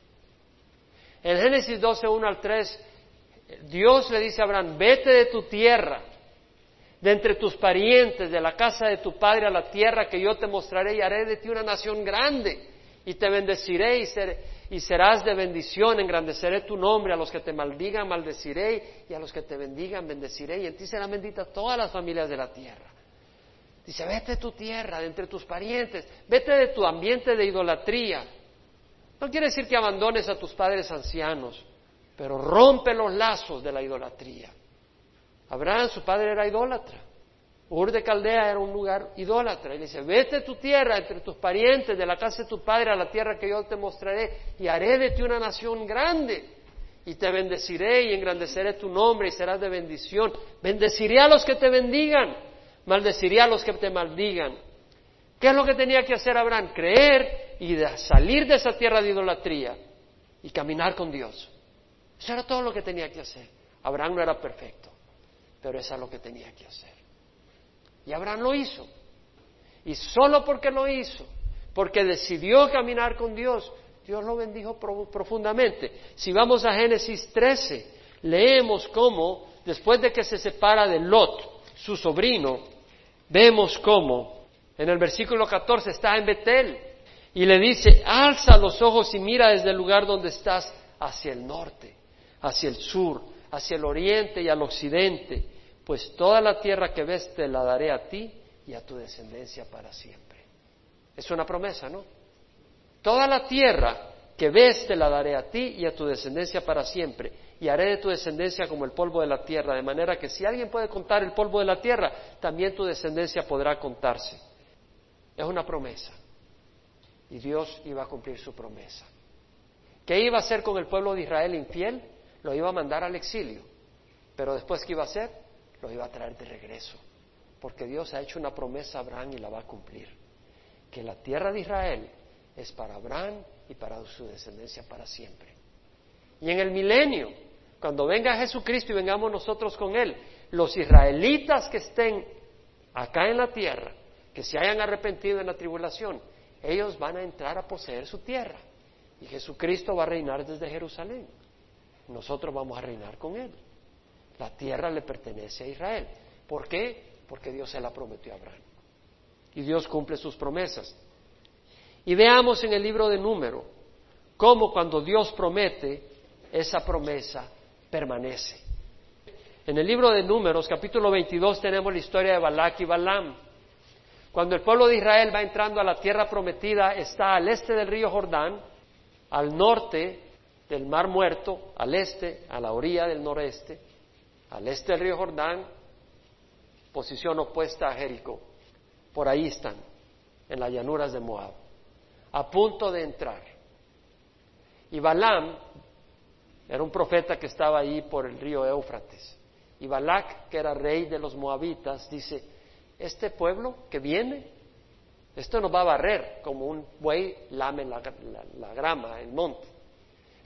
En Génesis 12, 1 al 3, Dios le dice a Abraham, vete de tu tierra, de entre tus parientes, de la casa de tu padre a la tierra que yo te mostraré y haré de ti una nación grande y te bendeciré y serás de bendición, engrandeceré tu nombre, a los que te maldigan maldeciré y a los que te bendigan bendeciré y en ti serán benditas todas las familias de la tierra. Dice, vete de tu tierra, de entre tus parientes, vete de tu ambiente de idolatría. No quiere decir que abandones a tus padres ancianos, pero rompe los lazos de la idolatría. Abraham, su padre era idólatra. Ur de Caldea era un lugar idólatra. Y dice, vete a tu tierra, entre tus parientes, de la casa de tu padre, a la tierra que yo te mostraré, y haré de ti una nación grande. Y te bendeciré y engrandeceré tu nombre y serás de bendición. Bendeciré a los que te bendigan, maldeciré a los que te maldigan. ¿Qué es lo que tenía que hacer Abraham? Creer y salir de esa tierra de idolatría y caminar con Dios. Eso era todo lo que tenía que hacer. Abraham no era perfecto, pero eso es lo que tenía que hacer. Y Abraham lo hizo. Y solo porque lo hizo, porque decidió caminar con Dios, Dios lo bendijo profundamente. Si vamos a Génesis 13, leemos cómo, después de que se separa de Lot, su sobrino, vemos cómo en el versículo 14 está en Betel y le dice, alza los ojos y mira desde el lugar donde estás hacia el norte, hacia el sur, hacia el oriente y al occidente pues toda la tierra que ves te la daré a ti y a tu descendencia para siempre. Es una promesa, ¿no? Toda la tierra que ves te la daré a ti y a tu descendencia para siempre, y haré de tu descendencia como el polvo de la tierra, de manera que si alguien puede contar el polvo de la tierra, también tu descendencia podrá contarse. Es una promesa. Y Dios iba a cumplir su promesa. ¿Qué iba a hacer con el pueblo de Israel infiel? Lo iba a mandar al exilio. Pero después, ¿qué iba a hacer? lo iba a traer de regreso, porque Dios ha hecho una promesa a Abraham y la va a cumplir, que la tierra de Israel es para Abraham y para su descendencia para siempre. Y en el milenio, cuando venga Jesucristo y vengamos nosotros con Él, los israelitas que estén acá en la tierra, que se hayan arrepentido en la tribulación, ellos van a entrar a poseer su tierra. Y Jesucristo va a reinar desde Jerusalén. Nosotros vamos a reinar con Él. La tierra le pertenece a Israel. ¿Por qué? Porque Dios se la prometió a Abraham. Y Dios cumple sus promesas. Y veamos en el libro de Número cómo cuando Dios promete, esa promesa permanece. En el libro de Números, capítulo 22, tenemos la historia de Balac y Balaam. Cuando el pueblo de Israel va entrando a la tierra prometida, está al este del río Jordán, al norte del Mar Muerto, al este, a la orilla del noreste, al este del río Jordán, posición opuesta a Jericó. Por ahí están, en las llanuras de Moab, a punto de entrar. Y Balaam era un profeta que estaba ahí por el río Éufrates. Y Balac, que era rey de los moabitas, dice, este pueblo que viene, esto nos va a barrer como un buey lame la, la grama, el monte.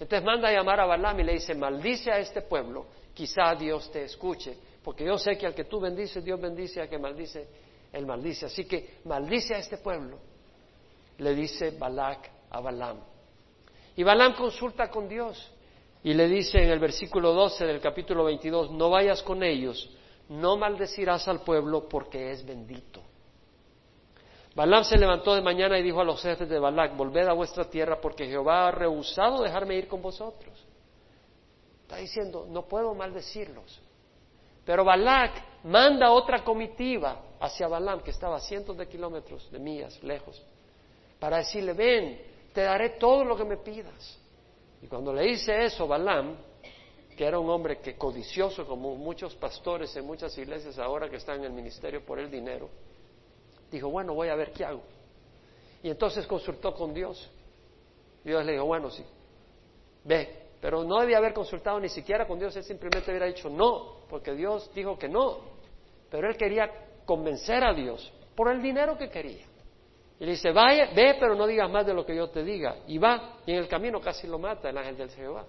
Entonces manda a llamar a Balaam y le dice, maldice a este pueblo, quizá Dios te escuche, porque yo sé que al que tú bendices, Dios bendice, al que maldice, Él maldice. Así que maldice a este pueblo, le dice Balac a Balaam. Y Balaam consulta con Dios y le dice en el versículo 12 del capítulo 22, no vayas con ellos, no maldecirás al pueblo porque es bendito. Balaam se levantó de mañana y dijo a los jefes de Balac, volved a vuestra tierra porque Jehová ha rehusado dejarme ir con vosotros. Está diciendo, no puedo maldecirlos. Pero Balac manda otra comitiva hacia Balaam, que estaba a cientos de kilómetros de millas lejos, para decirle, ven, te daré todo lo que me pidas. Y cuando le dice eso, Balaam, que era un hombre que codicioso, como muchos pastores en muchas iglesias ahora que están en el ministerio por el dinero, dijo, bueno, voy a ver qué hago. Y entonces consultó con Dios. Dios le dijo, bueno, sí, ve. Pero no debía haber consultado ni siquiera con Dios, él simplemente hubiera dicho no, porque Dios dijo que no. Pero él quería convencer a Dios por el dinero que quería. Y le dice, vaya, ve, pero no digas más de lo que yo te diga. Y va, y en el camino casi lo mata el ángel del Jehová.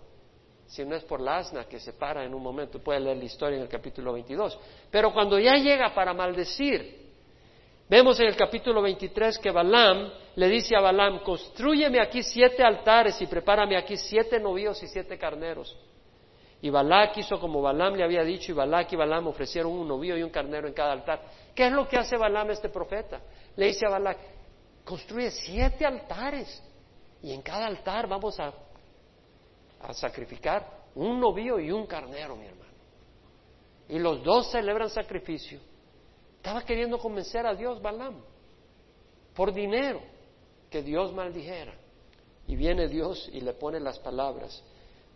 Si no es por la asna que se para en un momento, puede leer la historia en el capítulo 22. Pero cuando ya llega para maldecir, Vemos en el capítulo 23 que Balaam le dice a Balaam, construyeme aquí siete altares y prepárame aquí siete novíos y siete carneros. Y Balac hizo como Balaam le había dicho, y Balac y Balaam ofrecieron un novío y un carnero en cada altar. ¿Qué es lo que hace Balaam este profeta? Le dice a Balac, construye siete altares y en cada altar vamos a, a sacrificar un novío y un carnero, mi hermano. Y los dos celebran sacrificio estaba queriendo convencer a Dios Balaam por dinero que Dios maldijera. Y viene Dios y le pone las palabras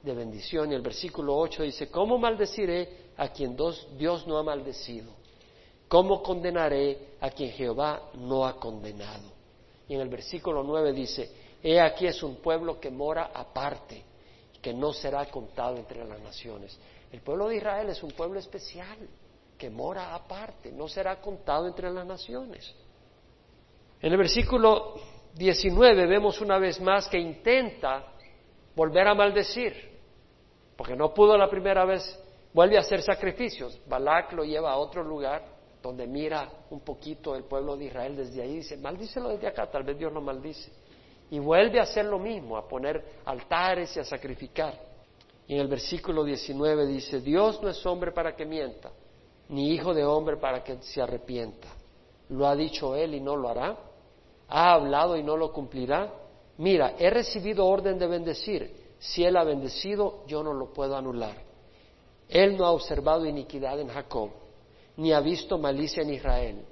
de bendición. Y el versículo 8 dice, ¿cómo maldeciré a quien Dios no ha maldecido? ¿Cómo condenaré a quien Jehová no ha condenado? Y en el versículo 9 dice, He aquí es un pueblo que mora aparte, que no será contado entre las naciones. El pueblo de Israel es un pueblo especial que mora aparte, no será contado entre las naciones. En el versículo 19 vemos una vez más que intenta volver a maldecir, porque no pudo la primera vez, vuelve a hacer sacrificios. Balak lo lleva a otro lugar donde mira un poquito el pueblo de Israel desde ahí y dice, maldícelo desde acá, tal vez Dios lo maldice. Y vuelve a hacer lo mismo, a poner altares y a sacrificar. Y en el versículo 19 dice, Dios no es hombre para que mienta, ni hijo de hombre para que se arrepienta. ¿Lo ha dicho él y no lo hará? ¿Ha hablado y no lo cumplirá? Mira, he recibido orden de bendecir. Si él ha bendecido, yo no lo puedo anular. Él no ha observado iniquidad en Jacob, ni ha visto malicia en Israel.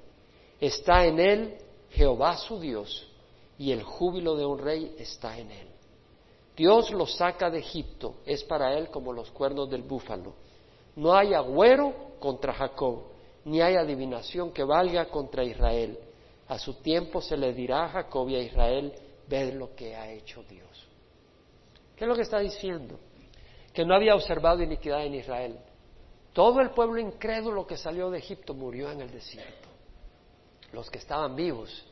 Está en él Jehová su Dios, y el júbilo de un rey está en él. Dios lo saca de Egipto, es para él como los cuernos del búfalo. No hay agüero contra Jacob, ni hay adivinación que valga contra Israel. A su tiempo se le dirá a Jacob y a Israel, ved lo que ha hecho Dios. ¿Qué es lo que está diciendo? Que no había observado iniquidad en Israel. Todo el pueblo incrédulo que salió de Egipto murió en el desierto. Los que estaban vivos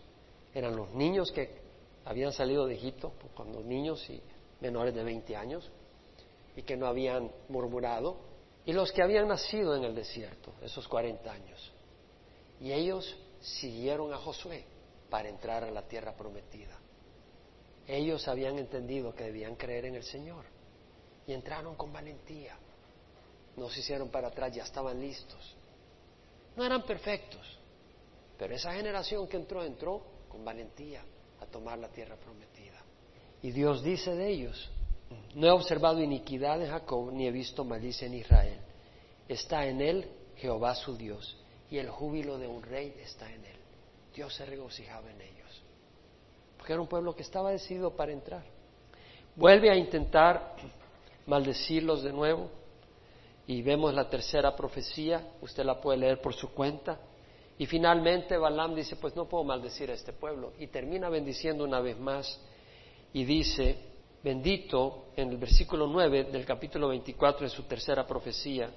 eran los niños que habían salido de Egipto, cuando niños y menores de 20 años, y que no habían murmurado, y los que habían nacido en el desierto, esos 40 años. Y ellos siguieron a Josué para entrar a la tierra prometida. Ellos habían entendido que debían creer en el Señor y entraron con valentía. No se hicieron para atrás, ya estaban listos. No eran perfectos, pero esa generación que entró, entró con valentía a tomar la tierra prometida. Y Dios dice de ellos, no he observado iniquidad en Jacob, ni he visto malicia en Israel. Está en él Jehová su Dios, y el júbilo de un rey está en él. Dios se regocijaba en ellos, porque era un pueblo que estaba decidido para entrar. Vuelve a intentar maldecirlos de nuevo, y vemos la tercera profecía, usted la puede leer por su cuenta. Y finalmente Balaam dice, pues no puedo maldecir a este pueblo. Y termina bendiciendo una vez más y dice, bendito en el versículo 9 del capítulo 24 de su tercera profecía,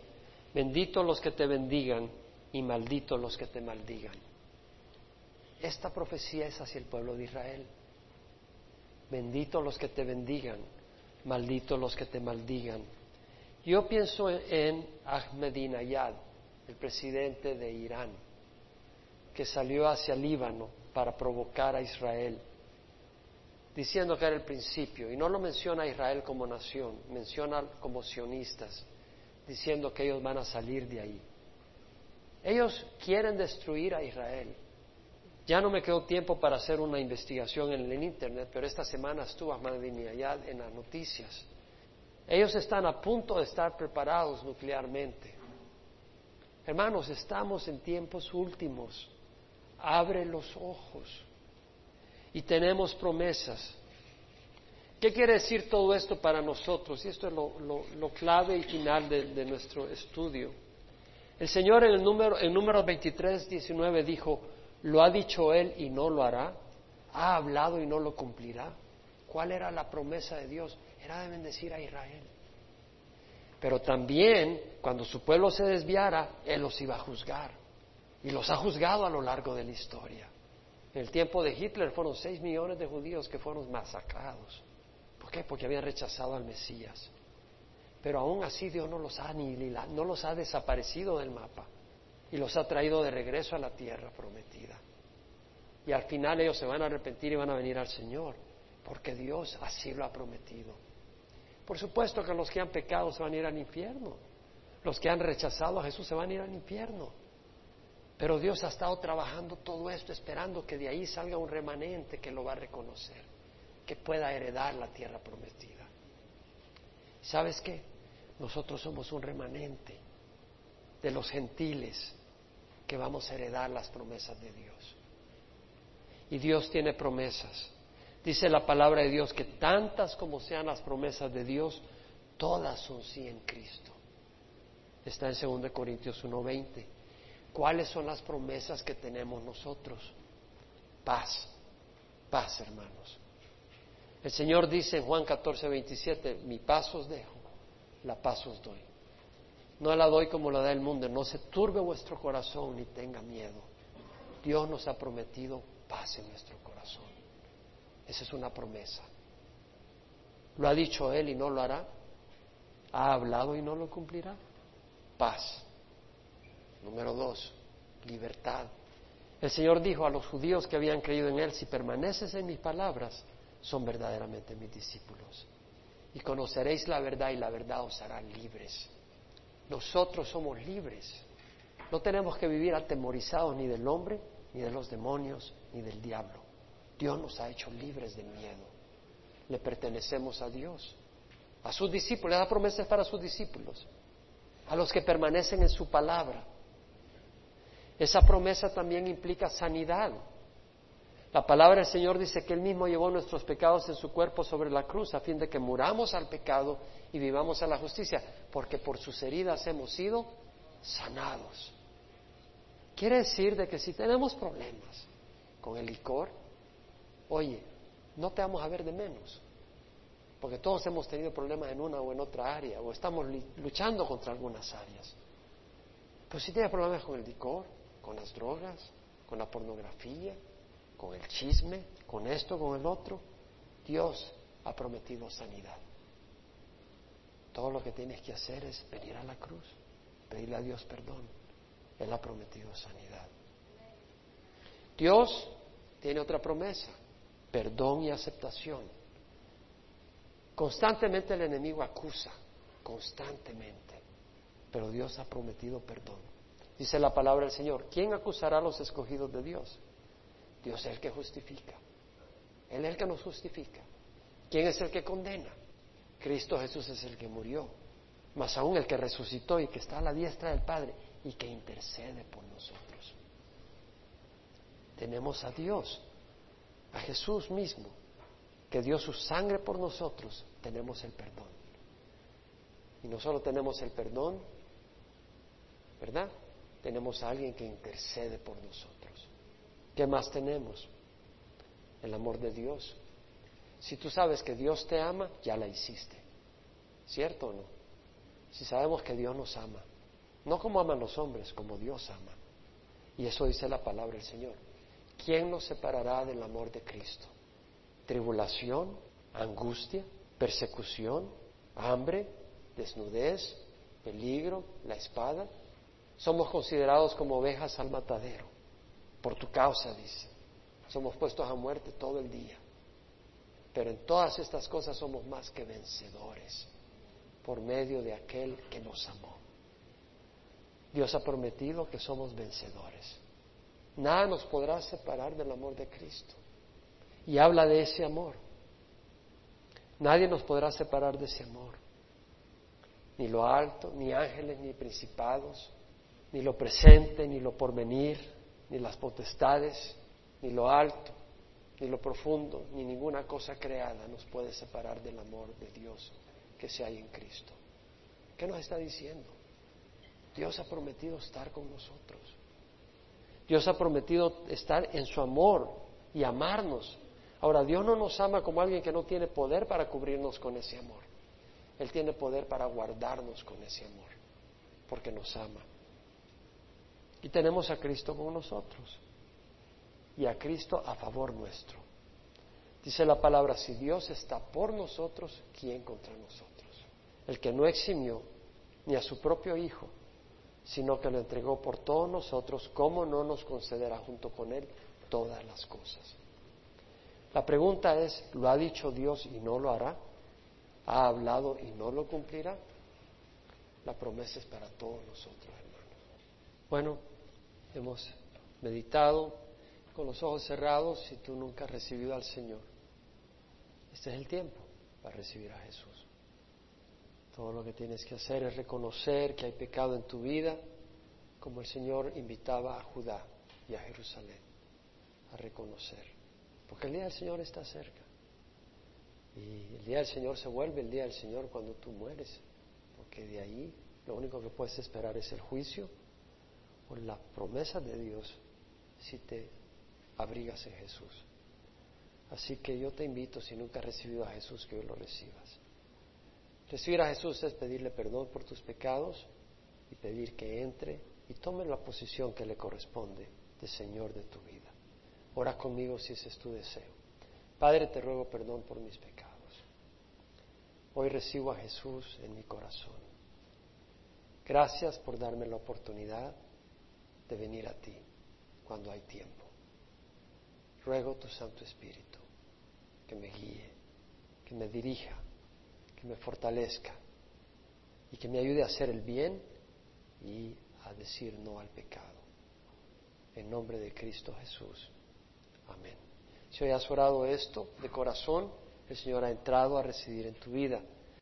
bendito los que te bendigan y maldito los que te maldigan. Esta profecía es hacia el pueblo de Israel. Bendito los que te bendigan, maldito los que te maldigan. Yo pienso en Ahmadinejad, el presidente de Irán, que salió hacia Líbano para provocar a Israel, diciendo que era el principio, y no lo menciona a Israel como nación, menciona como sionistas, diciendo que ellos van a salir de ahí. Ellos quieren destruir a Israel. Ya no me quedó tiempo para hacer una investigación en Internet, pero esta semana estuvo Ahmadinejad en las noticias ellos están a punto de estar preparados nuclearmente. Hermanos, estamos en tiempos últimos. Abre los ojos. Y tenemos promesas. ¿Qué quiere decir todo esto para nosotros? Y esto es lo, clave y final de, nuestro estudio. El Señor en el número, en número 23, 19 dijo, lo ha dicho Él y no lo hará. Ha hablado y no lo cumplirá. ¿Cuál era la promesa de Dios? era de bendecir a Israel. Pero también, cuando su pueblo se desviara, Él los iba a juzgar. Y los ha juzgado a lo largo de la historia. En el tiempo de Hitler fueron seis millones de judíos que fueron masacrados. ¿Por qué? Porque habían rechazado al Mesías. Pero aún así Dios no los ha no los ha desaparecido del mapa y los ha traído de regreso a la tierra prometida. Y al final ellos se van a arrepentir y van a venir al Señor, porque Dios así lo ha prometido. Por supuesto que los que han pecado se van a ir al infierno. Los que han rechazado a Jesús se van a ir al infierno. Pero Dios ha estado trabajando todo esto esperando que de ahí salga un remanente que lo va a reconocer, que pueda heredar la tierra prometida. ¿Sabes qué? Nosotros somos un remanente de los gentiles que vamos a heredar las promesas de Dios. Y Dios tiene promesas. Dice la palabra de Dios que tantas como sean las promesas de Dios, todas son sí en Cristo. Está en 2 Corintios 1:20. ¿Cuáles son las promesas que tenemos nosotros? Paz, paz hermanos. El Señor dice en Juan 14:27, mi paz os dejo, la paz os doy. No la doy como la da el mundo, no se turbe vuestro corazón ni tenga miedo. Dios nos ha prometido paz en nuestro corazón. Esa es una promesa. Lo ha dicho Él y no lo hará. Ha hablado y no lo cumplirá. Paz. Número dos, libertad. El Señor dijo a los judíos que habían creído en Él, si permaneces en mis palabras, son verdaderamente mis discípulos. Y conoceréis la verdad y la verdad os hará libres. Nosotros somos libres. No tenemos que vivir atemorizados ni del hombre, ni de los demonios, ni del diablo. Dios nos ha hecho libres de miedo. Le pertenecemos a Dios. A sus discípulos, da promesas para sus discípulos. A los que permanecen en su palabra. Esa promesa también implica sanidad. La palabra del Señor dice que Él mismo llevó nuestros pecados en su cuerpo sobre la cruz a fin de que muramos al pecado y vivamos a la justicia, porque por sus heridas hemos sido sanados. Quiere decir de que si tenemos problemas con el licor, Oye, no te vamos a ver de menos, porque todos hemos tenido problemas en una o en otra área, o estamos luchando contra algunas áreas. Pero si tienes problemas con el licor, con las drogas, con la pornografía, con el chisme, con esto, con el otro, Dios ha prometido sanidad. Todo lo que tienes que hacer es venir a la cruz, pedirle a Dios perdón. Él ha prometido sanidad. Dios tiene otra promesa, perdón y aceptación. Constantemente el enemigo acusa, constantemente, pero Dios ha prometido perdón. Dice la palabra del Señor, ¿quién acusará a los escogidos de Dios? Dios es el que justifica. Él es el que nos justifica. ¿Quién es el que condena? Cristo Jesús es el que murió, más aún el que resucitó y que está a la diestra del Padre y que intercede por nosotros. Tenemos a Dios, a Jesús mismo, que dio su sangre por nosotros, tenemos el perdón. Y no solo tenemos el perdón, ¿verdad? Tenemos a alguien que intercede por nosotros. ¿Qué más tenemos? El amor de Dios. Si tú sabes que Dios te ama, ya la hiciste. ¿Cierto o no? Si sabemos que Dios nos ama, no como aman los hombres, como Dios ama. Y eso dice la palabra del Señor. ¿Quién nos separará del amor de Cristo? ¿Tribulación? ¿Angustia? ¿Persecución? ¿Hambre? ¿Desnudez? ¿Peligro? ¿La espada? Somos considerados como ovejas al matadero. Por tu causa, dice. Somos puestos a muerte todo el día. Pero en todas estas cosas somos más que vencedores por medio de aquel que nos amó. Dios ha prometido que somos vencedores. Nada nos podrá separar del amor de Cristo. Y habla de ese amor. Nadie nos podrá separar de ese amor. Ni lo alto, ni ángeles, ni principados, ni lo presente, ni lo porvenir, ni las potestades, ni lo alto, ni lo profundo, ni ninguna cosa creada nos puede separar del amor de Dios que se hay en Cristo. ¿Qué nos está diciendo? Dios ha prometido estar con nosotros. Dios ha prometido estar en su amor y amarnos. Ahora, Dios no nos ama como alguien que no tiene poder para cubrirnos con ese amor. Él tiene poder para guardarnos con ese amor, porque nos ama. Y tenemos a Cristo con nosotros y a Cristo a favor nuestro. Dice la palabra, si Dios está por nosotros, ¿quién contra nosotros? El que no eximió ni a su propio Hijo, sino que lo entregó por todos nosotros, ¿cómo no nos concederá junto con Él todas las cosas? La pregunta es, ¿lo ha dicho Dios y no lo hará? ¿Ha hablado y no lo cumplirá? La promesa es para todos nosotros, hermanos. Bueno, hemos meditado con los ojos cerrados si tú nunca has recibido al Señor. Este es el tiempo para recibir a Jesús. Todo lo que tienes que hacer es reconocer que hay pecado en tu vida, como el Señor invitaba a Judá y a Jerusalén a reconocer. Porque el día del Señor está cerca. Y el día del Señor se vuelve el día del Señor cuando tú mueres. Porque de ahí lo único que puedes esperar es el juicio o la promesa de Dios si te abrigas en Jesús. Así que yo te invito, si nunca has recibido a Jesús, que hoy lo recibas. Recibir a Jesús es pedirle perdón por tus pecados y pedir que entre y tome la posición que le corresponde de Señor de tu vida. Ora conmigo si ese es tu deseo. Padre, te ruego perdón por mis pecados. Hoy recibo a Jesús en mi corazón. Gracias por darme la oportunidad de venir a ti cuando hay tiempo. Ruego tu Santo Espíritu que me guíe, que me dirija me fortalezca y que me ayude a hacer el bien y a decir no al pecado. En nombre de Cristo Jesús. Amén. Si hoy has orado esto de corazón, el Señor ha entrado a residir en tu vida.